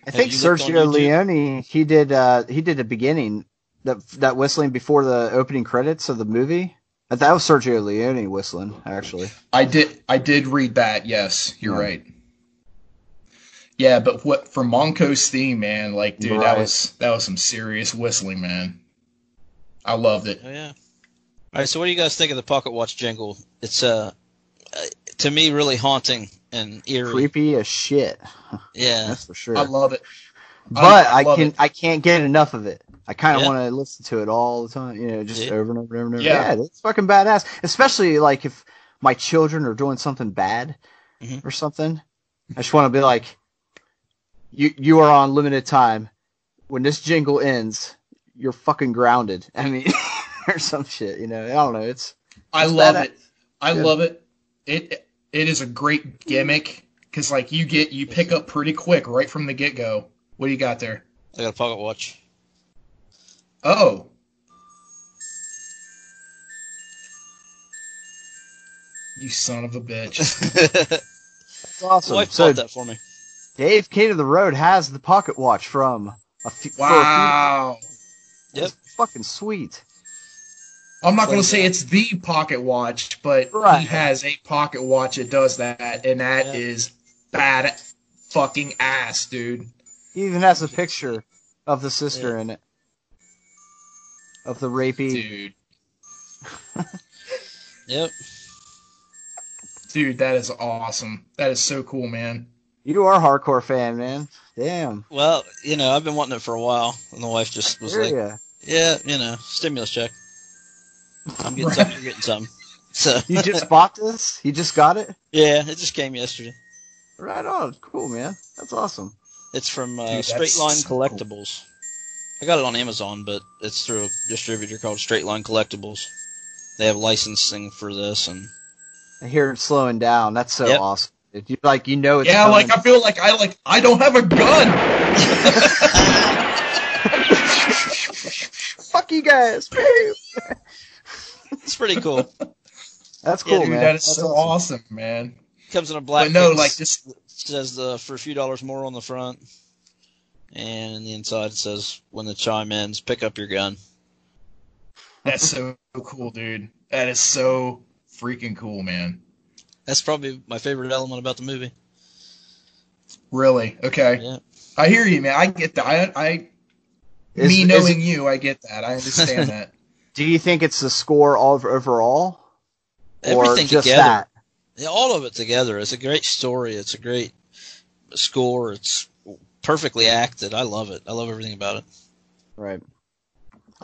I think you looked Sergio Leone he did uh he did the beginning that that whistling before the opening credits of the movie. That was Sergio Leone whistling actually. I did I did read that. Yes, you're Yeah. right. Yeah, but what for Monco's theme, man? Like, dude, that was that was some serious whistling, man. I loved it. Oh yeah. All right. So, what do you guys think of the pocket watch jingle? It's uh, uh to me really haunting and eerie. Creepy as shit. Yeah. That's for sure. I love it. but I I, love can it. I can't get enough of it. I kind of Yeah. want to listen to it all the time, you know, just Yeah. over and over and over and over. Yeah. Yeah, it's fucking badass. Especially like if my children are doing something bad Mhm. or something. I just want to be like, you you are on limited time. When this jingle ends, you're fucking grounded. I mean, or some shit, you know. I don't know. It's I love badass. it. I Yeah. love it. It it is a great gimmick because like you get you pick up pretty quick right from the get go. What do you got there? I got a pocket watch. Oh, you son of a bitch! That's awesome. Wife so that for me. Dave King of the Road has the pocket watch from a few. for a few- Wow. Yep. Fucking sweet. I'm not going to say it's the pocket watch, but Right. he has a pocket watch that does that, and that Yeah. is bad fucking ass, dude. He even has a picture of the sister in it. Of the rapey. Dude, Yep. dude, that is awesome. That is so cool, man. You are a hardcore fan, man. Damn. Well, you know, I've been wanting it for a while, and the wife just was like, ya. "Yeah, you know, stimulus check. I'm getting Right. something. You're getting something." So You just bought this? You just got it? yeah, it just came yesterday. Right on. Cool, man. That's awesome. It's from uh, Dude, Straight Line so cool. Collectibles. I got it on Amazon, but it's through a distributor called Straight Line Collectibles. They have licensing for this, and I hear it slowing down. That's so Yep. awesome. If you like, you know it's yeah, coming. like I feel like I like I don't have a gun. Fuck you guys. it's pretty cool. That's Yeah, cool, dude, man. that is That's so awesome, man. comes in a black. But no, like this. says the for a few dollars more on the front, and in the inside it says when the chime ends, pick up your gun. That's so cool, dude. That is so freaking cool, man. That's probably my favorite element about the movie. Really? Okay. Yeah. I hear you, man. I get that. I, I Is- me knowing it- you, I get that. I understand that. Do you think it's the score all overall? Or Everything just together, that? Yeah, all of it together. It's a great story. It's a great score. It's perfectly acted. I love it. I love everything about it. Right.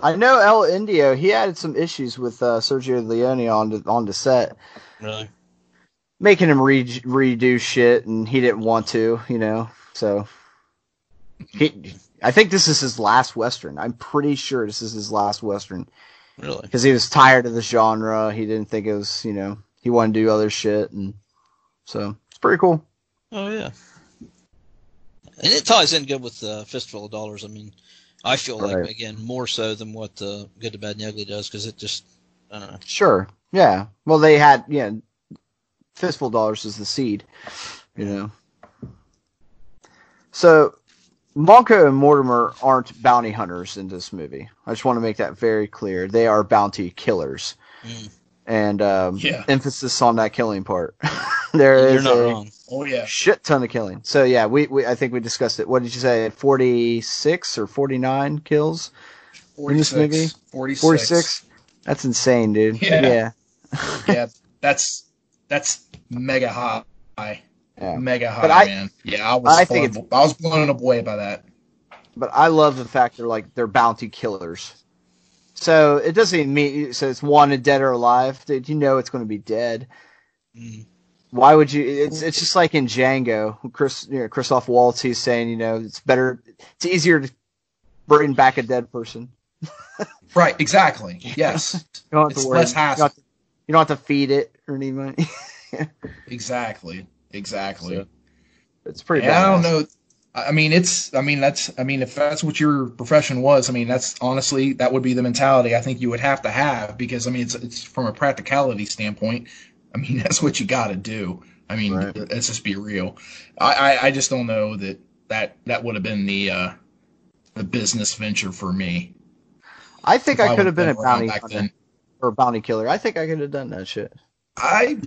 I know El Indio. He had some issues with uh, Sergio Leone on the, on the set, Really. making him re- redo shit, and he didn't want to, you know. So, he, I think this is his last western. I'm pretty sure this is his last western Really. because he was tired of the genre. He didn't think it was, you know, he wanted to do other shit, and so it's pretty cool. Oh yeah. And it ties in good with uh, Fistful of Dollars. I mean, I feel like again more so than what uh, Good, the Bad, and Ugly does because it just I don't know. Sure. Yeah. Well, they had, yeah, Fistful of Dollars is the seed. You know. So, Monco and Mortimer aren't bounty hunters in this movie. I just want to make that very clear. They are bounty killers, Mm. And um, Yeah. emphasis on that killing part. there You're is not a wrong. Oh yeah. shit ton of killing. So yeah, we, we I think we discussed it. What did you say? Forty six or forty nine kills? In this movie? 46. That's insane, dude. Yeah. yeah. yeah, that's that's mega high. Yeah. Mega high, But I- man. Yeah, I was I think I was blown away by that. but I love the fact they're like they're bounty killers. So it doesn't even mean so it's wanted dead or alive. Dude, you know it's going to be dead. Mm. Why would you? It's it's just like in Django, Chris you know, Christoph Waltz. He's saying you know it's better, it's easier to bring back a dead person. Right, exactly. Yes, You don't have It's to worry. less You don't, hassle. to, you don't have to feed it or any money. exactly, exactly. So, it's pretty. Yeah, I don't know. I I mean, it's. I mean, that's. I mean, if that's what your profession was, I mean, that's honestly that would be the mentality I think you would have to have because I mean, it's it's from a practicality standpoint. I mean, that's what you got to do. I mean, Right. let's just be real. I, I I just don't know that that that would have been the uh the business venture for me. I think If I could have been a bounty back hunter then. or a bounty killer. I think I could have done that shit. I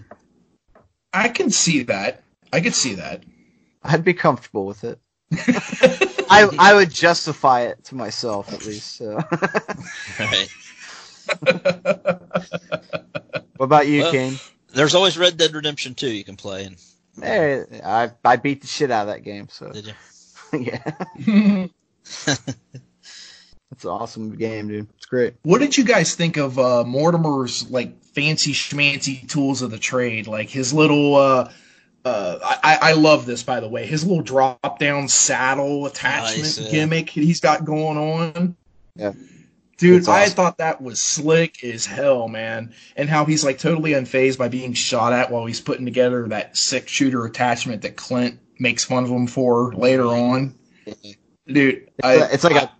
I can see that. I could see that. I'd be comfortable with it. I I would justify it to myself at least. So. Right. what about you, Well- Kane? There's always Red Dead Redemption 2 you can play. And Hey, I I beat the shit out of that game. So did you? yeah, That's an awesome game, dude. It's great. What did you guys think of uh, Mortimer's like fancy schmancy tools of the trade? Like his little, uh, uh, I, I love this by the way. His little drop down saddle attachment Nice, yeah. gimmick he's got going on. Yeah. Dude, It's I thought that was slick as hell, man. And how he's like totally unfazed by being shot at while he's putting together that six shooter attachment that Clint makes fun of him for later on. Dude, It's, I, a- it's like a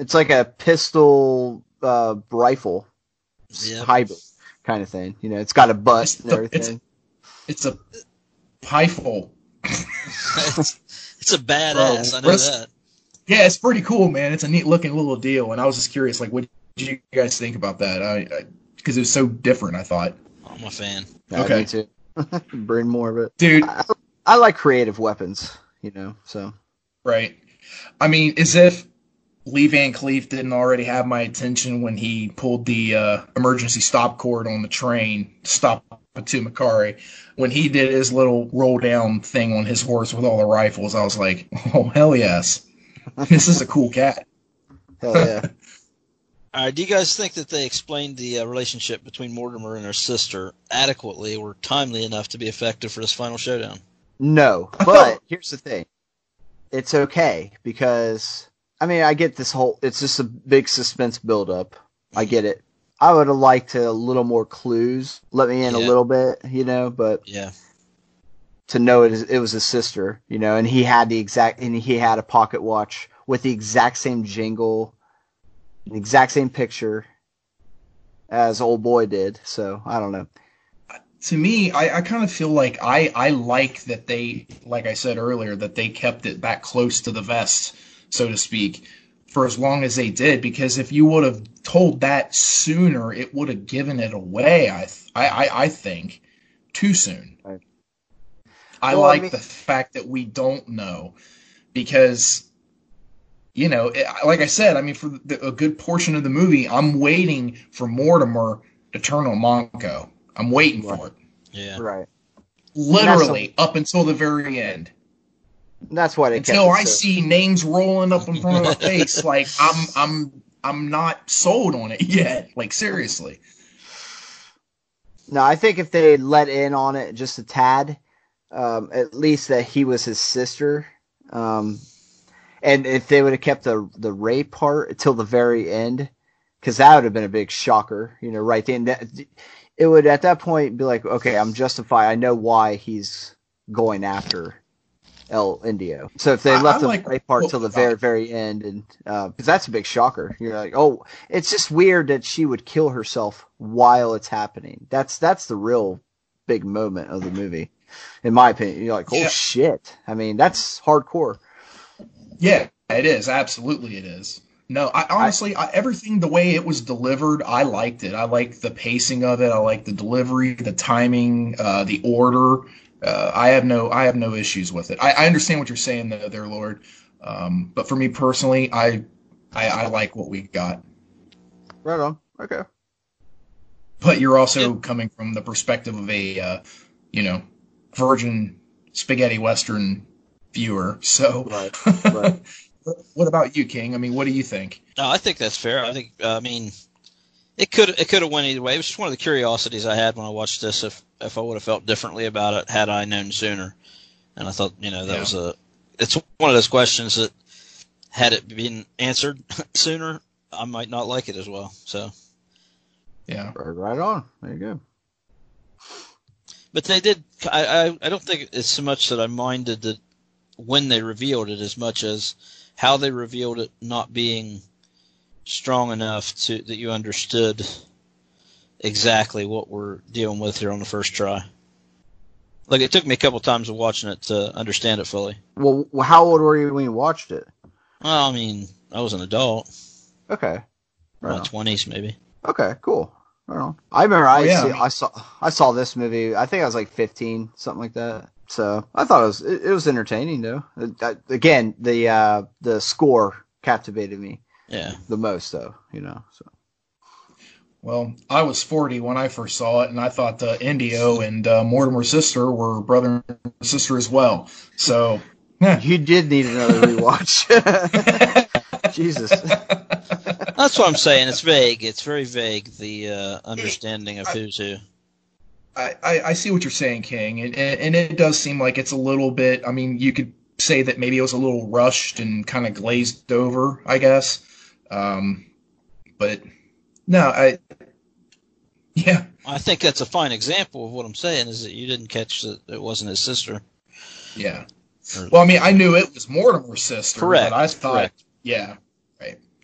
it's like a pistol uh, rifle Yep. hybrid kind of thing. You know, it's got a butt It's and the- everything. it's a pifle. it's, it's a badass. Bro, I know wrist- that. Yeah, it's pretty cool, man. It's a neat looking little deal, and I was just curious, like, what did you guys think about that? I because it was so different. I thought, I'm a fan. Yeah, okay. me too. Bring more of it. dude, I, I like creative weapons. You know, so right? I mean, as if Lee Van Cleef didn't already have my attention when he pulled the uh, emergency stop cord on the train stop Tucumcari. When he did his little roll down thing on his horse with all the rifles, I was like, oh hell yes, this is a cool cat. hell yeah. All right, do you guys think that they explained the uh, relationship between Mortimer and her sister adequately or timely enough to be effective for this final showdown? No, but here's the thing. It's okay because I mean I get this whole it's just a big suspense buildup. I get it. I would have liked a little more clues. Let me in a little bit, you know, but Yeah. to know it, is- it was his sister, you know, and he had the exact and he had a pocket watch with the exact same jingle, the exact same picture as old boy did. So I don't know. to me, I, I kind of feel like I, I like that they, like I said earlier, that they kept it that close to the vest, so to speak, for as long as they did. Because if you would have told that sooner, it would have given it away. I, th- I, I, I think too soon. Right. I Well, I like mean- the fact that we don't know, because you know, it, like I said, I mean, for the, a good portion of the movie, I'm waiting for Mortimer to turn on Monco. I'm waiting for it. Yeah. Right. Literally up until the very end. That's why they Until I see names rolling up in front of my face, like I'm I'm I'm not sold on it yet. Like seriously. No, I think if they let in on it just a tad, um, at least that he was his sister, um, and if they would have kept the the Ray part until the very end, because that would have been a big shocker, you know, right then. That, it would at that point be like, okay, I'm justified. I know why he's going after El Indio. So if they left I the like- Ray part well, till the very very end, and because that's a big shocker, you're like, oh, it's just weird that she would kill herself while it's happening. That's that's the real big moment of the movie. in my opinion. You're like, oh Yeah. shit. I mean, that's hardcore. Yeah, it is. Absolutely, it is. No, I honestly, I, everything the way it was delivered, I liked it. I liked the pacing of it. I liked the delivery, the timing, uh, the order. Uh, I have no, I have no issues with it. I, I understand what you're saying, though, there, Lord. Um, but for me personally, I, I, I like what we got. Right on. Okay. But you're also Yeah. coming from the perspective of a, uh, you know, virgin spaghetti western viewer. So, Right, right. what about you, King? I mean, what do you think? No, I think that's fair. I think uh, I mean it could it could have went either way. It was just one of the curiosities I had when I watched this. If if I would have felt differently about it had I known sooner, and I thought you know that Yeah. was a it's one of those questions that had it been answered sooner, I might not like it as well. So, Yeah. Right, right on. There you go. but they did. I I, I don't think it's so much that I minded that when they revealed it as much as how they revealed it not being strong enough to that you understood exactly what we're dealing with here on the first try. Like it took me a couple times of watching it to understand it fully. Well, how old were you when you watched it? Well, I mean, I was an adult, Okay. Right my twenties maybe. Okay, cool. Right on. I remember I Oh, yeah, see, I mean- I saw I saw this movie. I think I was like 15, something like that. So I thought it was it, it was entertaining though. Uh, that- again, the uh, the score captivated me Yeah, the most though. You know. So Well, I was 40 when I first saw it, and I thought uh, Indio and uh, Mortimer's sister were brother and sister as well. So, yeah. you did need another rewatch. Jesus. that's what I'm saying. It's vague. It's very vague. The uh, understanding of who's who. I, I, I see what you're saying, King, and, and, and it does seem like it's a little bit. I mean, you could say that maybe it was a little rushed and kind of glazed over, I guess. Um, but no, I. Yeah, I think that's a fine example of what I'm saying is that you didn't catch that it wasn't his sister. yeah. Or- Well, I mean, I knew it was Mortimer's sister, Correct, but I thought, correct. yeah,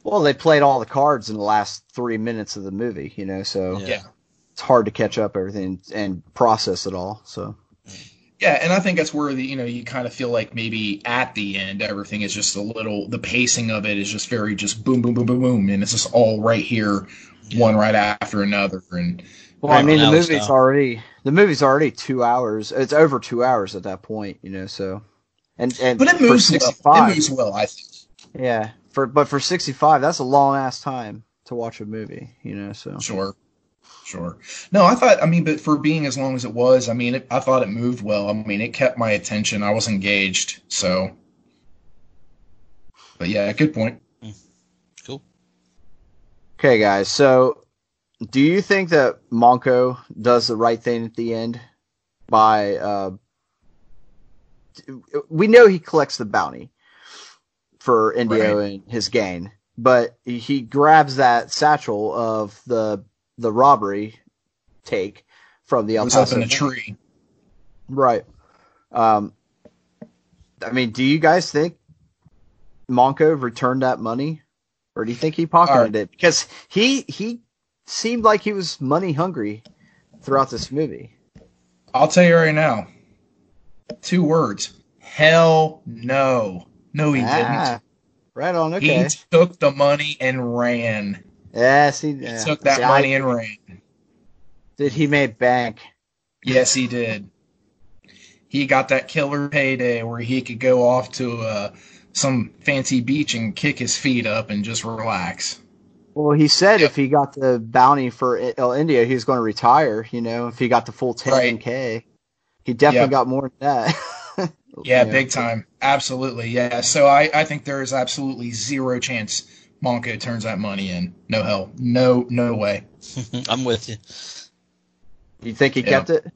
Well, they played all the cards in the last three minutes of the movie. You know, so Yeah. yeah. it's hard to catch up everything and process it all. So Yeah, and I think that's where the you know you kind of feel like maybe at the end everything is just a little the pacing of it is just very just boom boom boom boom boom and it's just all right here, one right after another and Well, I mean, the movie's style. already the movie's already two hours. It's over two hours at that point, you know. So, and and but it moves well. It moves well, I think. yeah. For but for sixty five, that's a long ass time to watch a movie, you know. So Sure, sure. No, I thought I mean, but for being as long as it was, I mean, it, I thought it moved well. I mean, it kept my attention. I was engaged. So, but yeah, good point. Okay, guys. So, do you think that Monco does the right thing at the end by? Uh, we know he collects the bounty for Indio and his gang, but he grabs that satchel of the the robbery take from the El up in a tree. Right. Um, I mean, do you guys think Monco returned that money, or do you think he pocketed Alright. it? Because he he seemed like he was money hungry throughout this movie. I'll tell you right now. Two words. Hell no. No, he Ah, didn't. right on. Okay. He took the money and ran. yes, he, He yeah. took that See, I- money and ran. Did he make bank? Yes, he did. He got that killer payday where he could go off to uh, some fancy beach and kick his feet up and just relax. Well, he said Yep. if he got the bounty for I- El Indio, he was going to retire. You know, if he got the full ten k, he definitely Yep. got more than that. Yeah, You know, big time. Absolutely. Yeah. So I, I think there is absolutely zero chance Monco turns that money in. No hell. No, no way. I'm with you. You think he Yeah. kept it?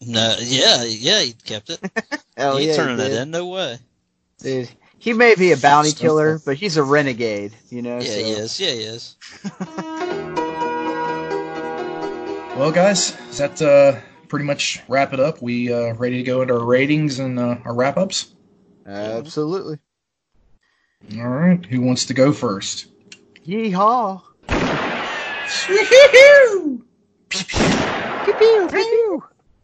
No, yeah, yeah, he kept it. Hell he yeah, ain't turning he it in. No way. Dude, he may be a bounty killer, but he's a renegade, you know. Yeah, so. he is. Yeah, he is. Well, guys, does that uh, pretty much wrap it up? We uh, ready to go into our ratings and uh, our wrap ups? Absolutely. All right. Who wants to go first? Yeehaw!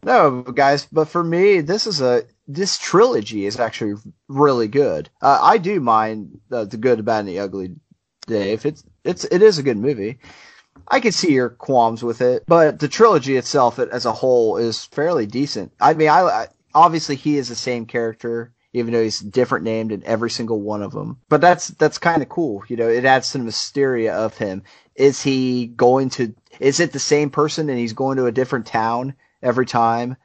No, guys, but for me, this is a this trilogy is actually really good. Uh, I do mind the good, bad, and the ugly. Dave, it's it's it is a good movie. I can see your qualms with it, but the trilogy itself, as a whole, is fairly decent. I mean, I, I obviously he is the same character, even though he's different named in every single one of them. But that's that's kind of cool. You know, it adds to the mystery of him. Is he going to? Is it the same person and he's going to a different town every time,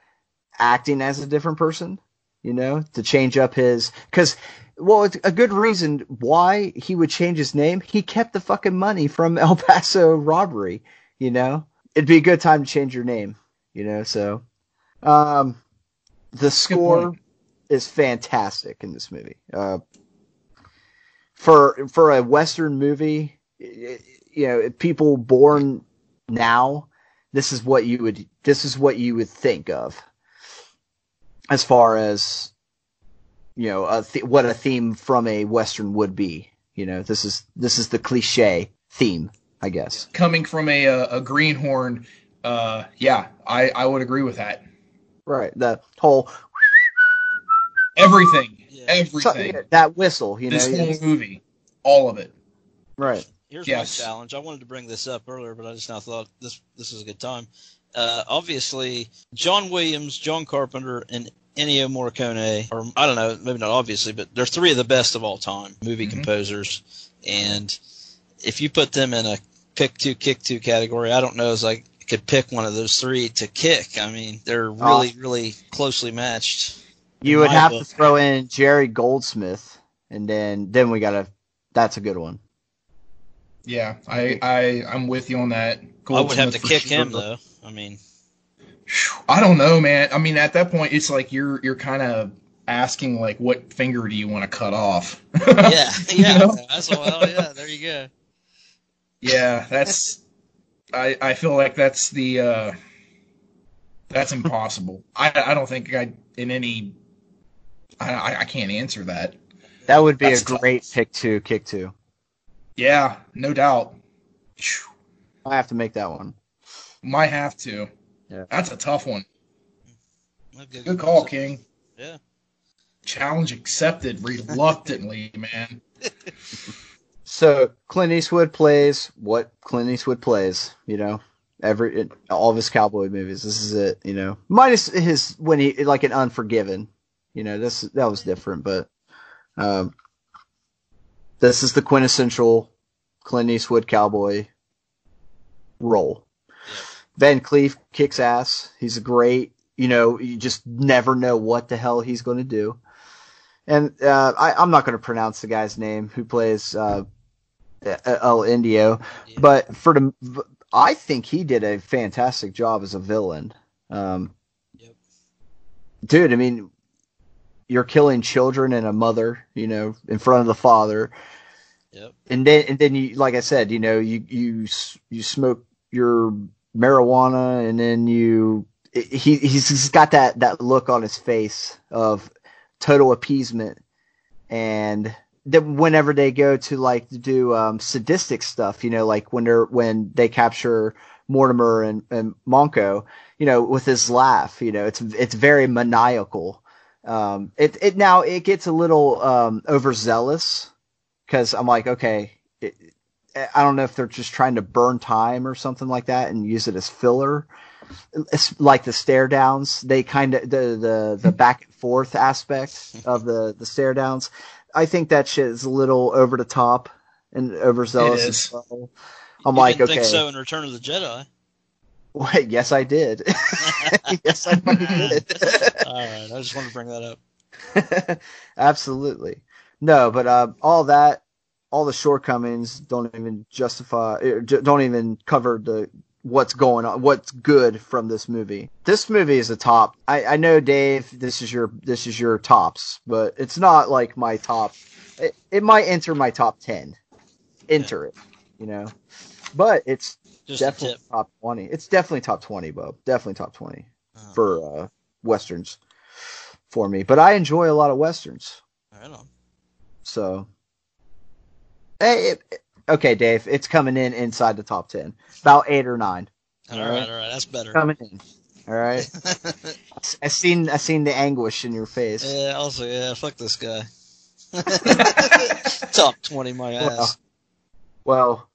acting as a different person? You know, to change up his because well, it's a good reason why he would change his name. He kept the fucking money from El Paso robbery. You know, it'd be a good time to change your name. You know, so um, the score is fantastic in this movie. Uh, for for a western movie, you know, people born now, this is what you would this is what you would think of as far as you know a th- what a theme from a western would be. You know, this is this is the cliche theme, I guess. Coming from a a, a greenhorn, uh, yeah, I I would agree with that. Right, the whole everything, yeah. everything. So, that whistle, you this know, whole movie, all of it. Right. Here's yes. my challenge. I wanted to bring this up earlier, but I just now thought this this is a good time. Uh, obviously, John Williams, John Carpenter, and Ennio Morricone, or I don't know, maybe not obviously, but they're three of the best of all time movie mm-hmm. composers. And if you put them in a pick two, kick two category, I don't know as I could pick one of those three to kick. I mean, they're really, oh. really closely matched. You would have book. to throw in Jerry Goldsmith, and then then we gotta. That's a good one. Yeah, I I I'm with you on that. I would have to kick sure. him though. I mean, I don't know, man. I mean, at that point, it's like you're you're kind of asking like, what finger do you want to cut off? yeah, yeah. know? That's well, yeah. There you go. Yeah, that's. I I feel like that's the. uh That's impossible. I I don't think I in any. I I can't answer that. That would be that's a great tough. pick two, kick two. Yeah, no doubt. I have to make that one. Might have to. Yeah. That's a tough one. Good, Good call, King. Yeah. Challenge accepted reluctantly, man. So Clint Eastwood plays what Clint Eastwood plays, you know, every all of his cowboy movies. This is it, you know, minus his when he like an Unforgiven, you know, this that was different, but um, this is the quintessential Clint Eastwood cowboy role. Van Cleef kicks ass. He's great. You know, you just never know what the hell he's going to do. And uh, I, am not going to pronounce the guy's name who plays uh, El Indio, yeah. but for the, I think he did a fantastic job as a villain. Um, yep. Dude, I mean, you're killing children and a mother, you know, in front of the father. Yep. And then, and then you, like I said, you know, you you you smoke your marijuana, and then you he he's got that that look on his face of total appeasement, and then whenever they go to like do um, sadistic stuff, you know, like when they're when they capture Mortimer and, and Monco, you know, with his laugh, you know, it's it's very maniacal. Um, it it now it gets a little um, overzealous because I'm like, okay, it, I don't know if they're just trying to burn time or something like that and use it as filler. It's like the stare downs, they kind of the the the back and forth aspect of the the stare downs. I think that shit is a little over the top and overzealous as well. I'm you like, didn't okay. Think so in Return of the Jedi. Well, yes, I did. yes, I did. all right, I just wanted to bring that up. Absolutely. No, but uh, all that all the shortcomings don't even justify er, don't even cover the what's going on what's good from this movie. This movie is a top. I i know dave this is your this is your tops but it's not like my top. It, it might enter my top 10 enter it you know? But it's Just definitely top 20 it's definitely top 20 Bob. definitely top 20 uh-huh. for uh westerns for me. But i enjoy a lot of westerns. Right on. so Hey, okay, Dave, it's coming in inside the top ten, about eight or nine. All, all right, right, all right, that's better. Coming in. All right. I seen I seen the anguish in your face. yeah, also, yeah, fuck this guy. Top 20 my ass. Well,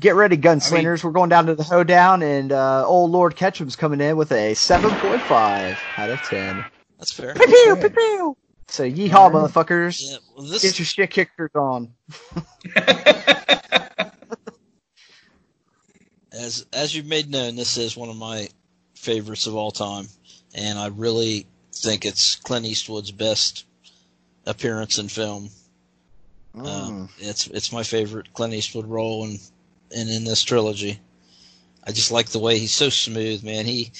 get ready, gunslingers. We're going down to the hoedown, and uh, old Lord Ketchum's coming in with a 7.5 out of 10. That's fair. Pew, pew, pew, pew. So yeehaw, motherfuckers. Yeah, well, this, Get your shit kickers on. as as you've made known, this is one of my favorites of all time, and I really think it's Clint Eastwood's best appearance in film. Mm. Um, it's it's my favorite Clint Eastwood role, and and in this trilogy, I just like the way he's so smooth, man. He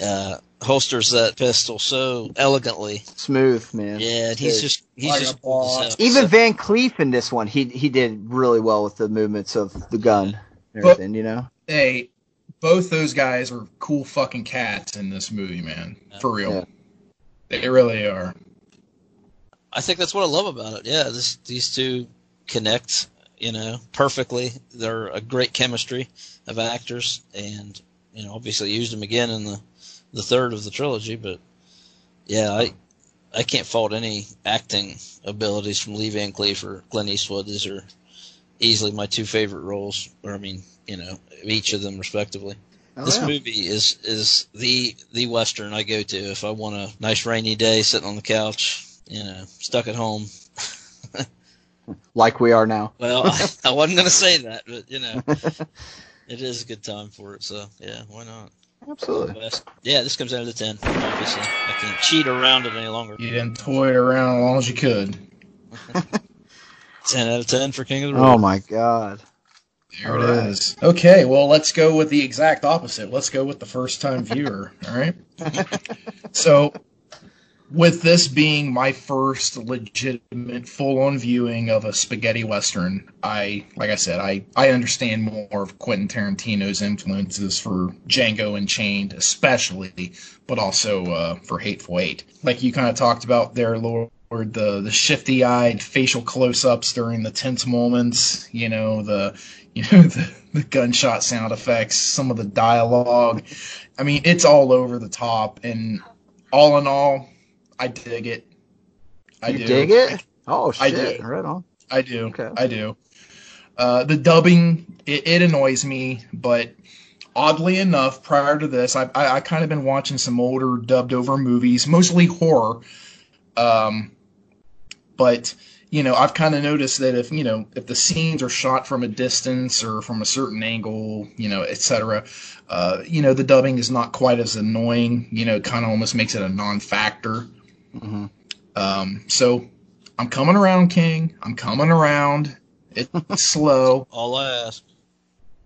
uh, holsters that pistol so elegantly. Smooth, man. Yeah, he's Dude. just he's Like just a boss. so- Even Van Cleef in this one, he he did really well with the movements of the gun and But- everything, you know? hey, both those guys are cool fucking cats in this movie, man. For real. Yeah. They really are. I think that's what I love about it. Yeah, this, these two connect, you know, perfectly. They're a great chemistry of actors, and you know, obviously used them again in the the third of the trilogy. But yeah, I I can't fault any acting abilities from Lee Van Cleef or Clint Eastwood. These are easily my two favorite roles, or I mean, you know, each of them respectively. Oh, this yeah. movie is is the the western I go to if I want a nice rainy day sitting on the couch, you know, stuck at home. Like we are now. Well, I, I wasn't gonna say that, but you know, it is a good time for it. So yeah, why not? Absolutely. West. Yeah, this comes out of the ten. Obviously, I can't cheat around it any longer. You didn't toy it around as long as you could. Ten out of ten for King of the Road. Oh my god. There it is. Okay, well, let's go with the exact opposite. Let's go with the first time viewer. All right. so, with this being my first legitimate full on viewing of a spaghetti western, I, like I said, I, I understand more of Quentin Tarantino's influences for Django Unchained, especially, but also uh, for Hateful Eight. Like you kind of talked about there, Lord. The the shifty eyed facial close ups during the tense moments, you know, the you know the, the gunshot sound effects some of the dialogue i mean it's all over the top and all in all i dig it i you do dig it? Oh I shit. do. Right on. i do Okay. i do uh, the dubbing it, it annoys me but oddly enough prior to this i i, I kind of been watching some older dubbed over movies mostly horror um but you know, I've kind of noticed that if you know if the scenes are shot from a distance or from a certain angle, you know, etc., uh, you know, the dubbing is not quite as annoying. You know, it kind of almost makes it a non-factor. Hmm Um, so I'm coming around, King. I'm coming around. It's slow. All I ask.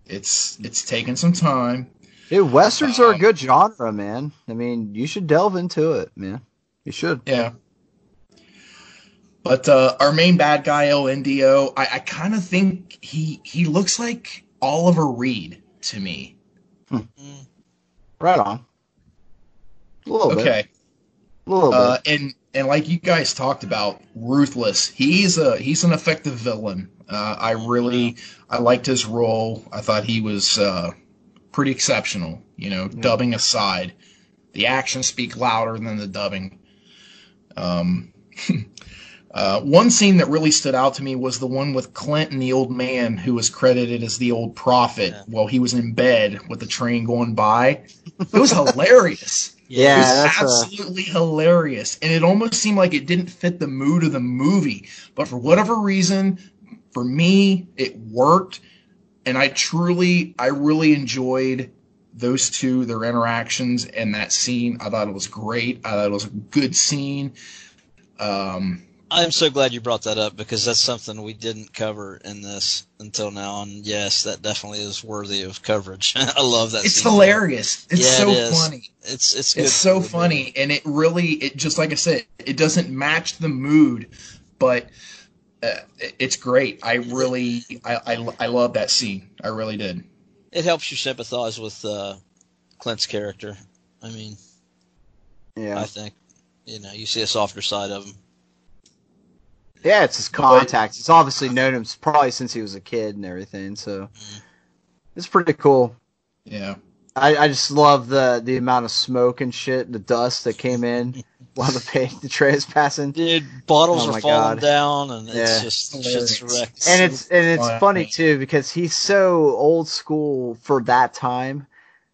It's it's taking some time. Dude, westerns are a Um, good genre, man. I mean, you should delve into it, man. You should. Yeah. But uh, our main bad guy, El Indio, I, I kind of think he he looks like Oliver Reed to me. Mm, Right on. A little bit. Uh, and and like you guys talked about, ruthless. He's a he's an effective villain. Uh, I really I liked his role. I thought he was uh, pretty exceptional. You know, Yeah. dubbing aside, the actions speak louder than the dubbing. Um, uh, one scene that really stood out to me was the one with Clint and the old man who was credited as the old prophet Yeah. while he was in bed with the train going by. It was hilarious. Yeah, It was that's a- absolutely hilarious. And it almost seemed like it didn't fit the mood of the movie. But for whatever reason, for me, it worked. And I truly, I really enjoyed those two, their interactions and that scene. I thought it was great. I thought it was a good scene. Um, I'm so glad you brought that up because that's something we didn't cover in this until now, and yes, that definitely is worthy of coverage. I love that. it's scene. hilarious. It's Yeah, so it is. funny. It's it's good It's so for funny, movie. and it really, it just like I said, it doesn't match the mood, but uh, it's great. I really, I, I, I love that scene. I really did. It helps you sympathize with uh, Clint's character. I mean, yeah. I think you know you see a softer side of him. Yeah, it's his contacts. He's obviously known him probably since he was a kid and everything, so Mhm. it's pretty cool. Yeah. I, I just love the the amount of smoke and shit, the dust that came in while the pay, the tray is passing. Dude, bottles Oh are falling God. down, and it's Yeah. just Hilarious. shit's wrecked. and it's and it's funny. funny too because he's so old school for that time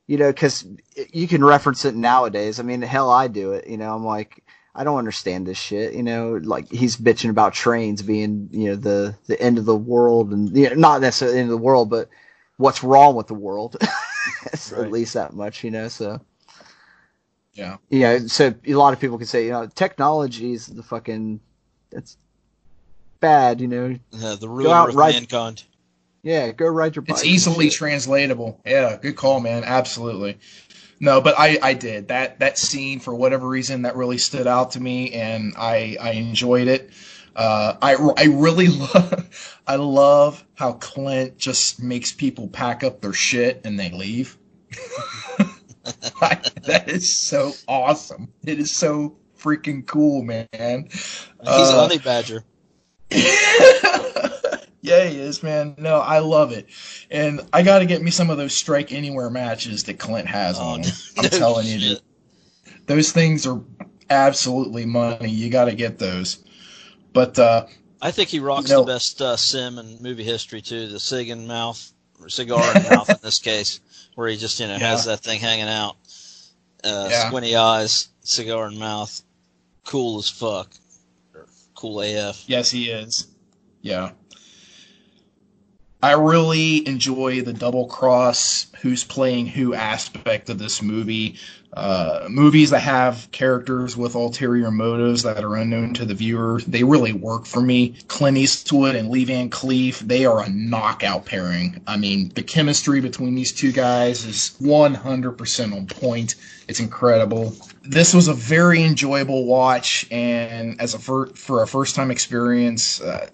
you know because you can reference it nowadays i mean hell i do it you know i'm like i don't understand this shit you know like he's bitching about trains being you know the the end of the world and you know, not necessarily the end of the world but what's wrong with the world Right. at least that much you know so Yeah. you know so a lot of people can say you know technology is the fucking it's bad you know Uh, the out, ruler of ride- mankind. yeah go ride your bike It's easily translatable. Yeah, good call, man. Absolutely. No, but I, I did that that scene for whatever reason that really stood out to me, and I I enjoyed it. Uh, I I really love I love how Clint just makes people pack up their shit and they leave. that is so awesome. It is so freaking cool, man. He's a Uh, honey badger. yeah, he is, man. No, I love it, and I got to get me some of those strike anywhere matches that Clint has Oh, on. no I'm telling you, dude, those things are absolutely money. You got to get those. But uh, I think he rocks No. the best uh, sim in movie history too. The cig in mouth, or cigar in mouth in this case, where he just you know has that thing hanging out, uh, Yeah. squinty eyes, cigar in mouth, cool as fuck, or cool AF. yes, he is. Yeah. I really enjoy the double cross, who's playing who aspect of this movie. Uh, movies that have characters with ulterior motives that are unknown to the viewer, they really work for me. Clint Eastwood and Lee Van Cleef, they are a knockout pairing. I mean, the chemistry between these two guys is 100% on point. It's incredible. This was a very enjoyable watch, and as a fir- for a first time experience, uh,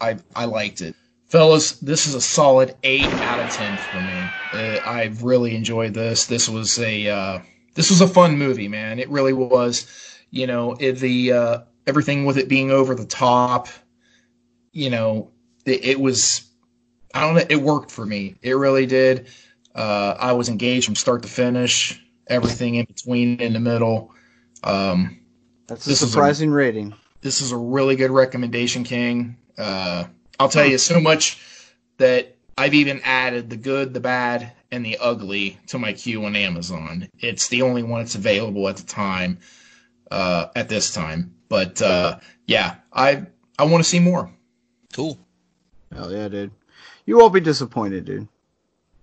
I I liked it. Fellas, this is a solid eight out of ten for me. Uh, I really enjoyed this. This was a uh, this was a fun movie, man. It really was. You know, it, the uh, everything with it being over the top. You know, it, it was. I don't know. It worked for me. It really did. Uh, I was engaged from start to finish. Everything in between, in the middle. Um, That's a is a- surprising rating. this is a really good recommendation, King. I'll tell you so much that I've even added the good, the bad, and the ugly to my queue on Amazon. It's the only one that's available at the time, uh, at this time. But uh, yeah, I I want to see more. Cool. Hell yeah, dude. You won't be disappointed, dude.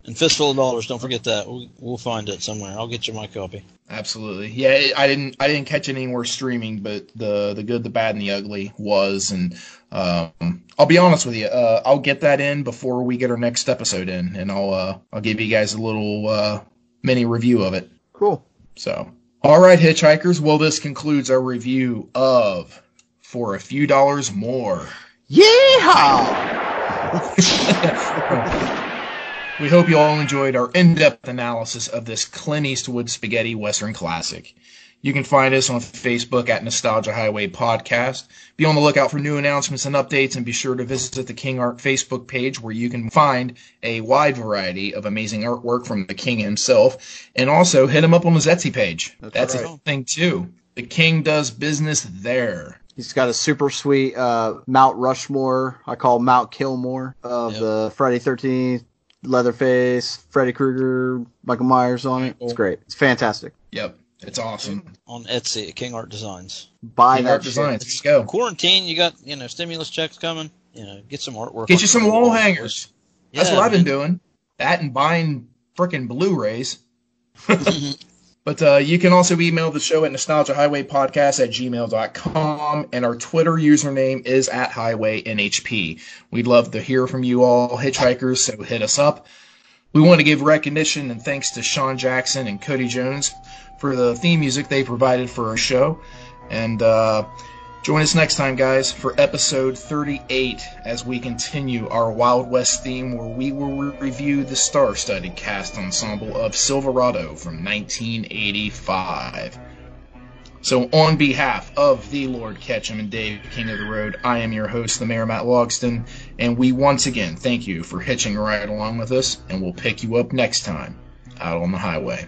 And fistful of dollars. Don't forget that. We'll, we'll find it somewhere. I'll get you my copy. Absolutely, yeah. I didn't I didn't catch it anywhere streaming, but the the good, the bad, and the ugly was. And um, I'll be honest with you, uh, I'll get that in before we get our next episode in, and I'll uh, I'll give you guys a little uh, mini review of it. Cool. So, all right, hitchhikers. Well, this concludes our review of For a Few Dollars More. Yeehaw! We hope you all enjoyed our in-depth analysis of this Clint Eastwood spaghetti western classic. You can find us on Facebook at Nostalgia Highway Podcast. Be on the lookout for new announcements and updates, and be sure to visit the King Art Facebook page where you can find a wide variety of amazing artwork from the King himself. And also hit him up on his Etsy page. That's That's, right. a thing too. The King does business there. He's got a super sweet uh, Mount Rushmore. I call Mount Killmore of Yep. the Friday Thirteenth, Leatherface, Freddy Krueger, Michael Myers on it. It's great. It's fantastic. Yep, it's awesome. On Etsy at King Art Designs. Buy King that Art shit. Designs. Let's go. Quarantine, you got, you know, stimulus checks coming. You know, get some artwork. Get you some the wall walls. hangers. That's Yeah, what I've been doing. That and buying frickin' Blu-rays. But uh, you can also email the show at nostalgiahighwaypodcast at gmail.com, and our Twitter username is at highwaynhp. We'd love to hear from you all hitchhikers, so hit us up. We want to give recognition and thanks to Sean Jackson and Cody Jones for the theme music they provided for our show. And uh, join us next time, guys, for episode 38 as we continue our Wild West theme where we will re- review the star studded cast ensemble of Silverado from 1985. So, on behalf of the Lord Ketchum and Dave, King of the Road, I am your host, the Mayor Matt Logston, and we once again thank you for hitching a ride along with us, and we'll pick you up next time. out on the highway.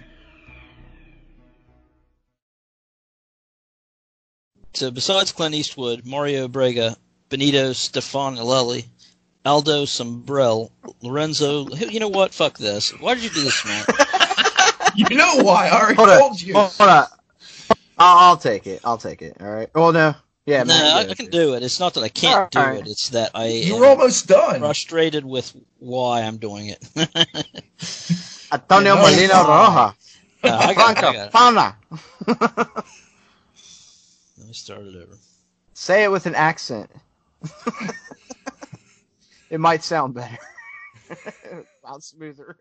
So besides Clint Eastwood, Mario Brega, Benito Stefanelli, Aldo Sambrell, Lorenzo, you know what? Fuck this. Why did you do this, man? You know why? I already Hold told on. you. Hold on. I'll, I'll take it. I'll take it. All right. Well, no. Yeah, no, man, I, yeah. I can do it. It's not that I can't do Alright. it. It's that I You're almost done. frustrated with why I'm doing it. Antonio Molina. Roja. No, I got, it, I Franca got it. Pana. Let me start it over. Say it with an accent. it might sound better. sound smoother.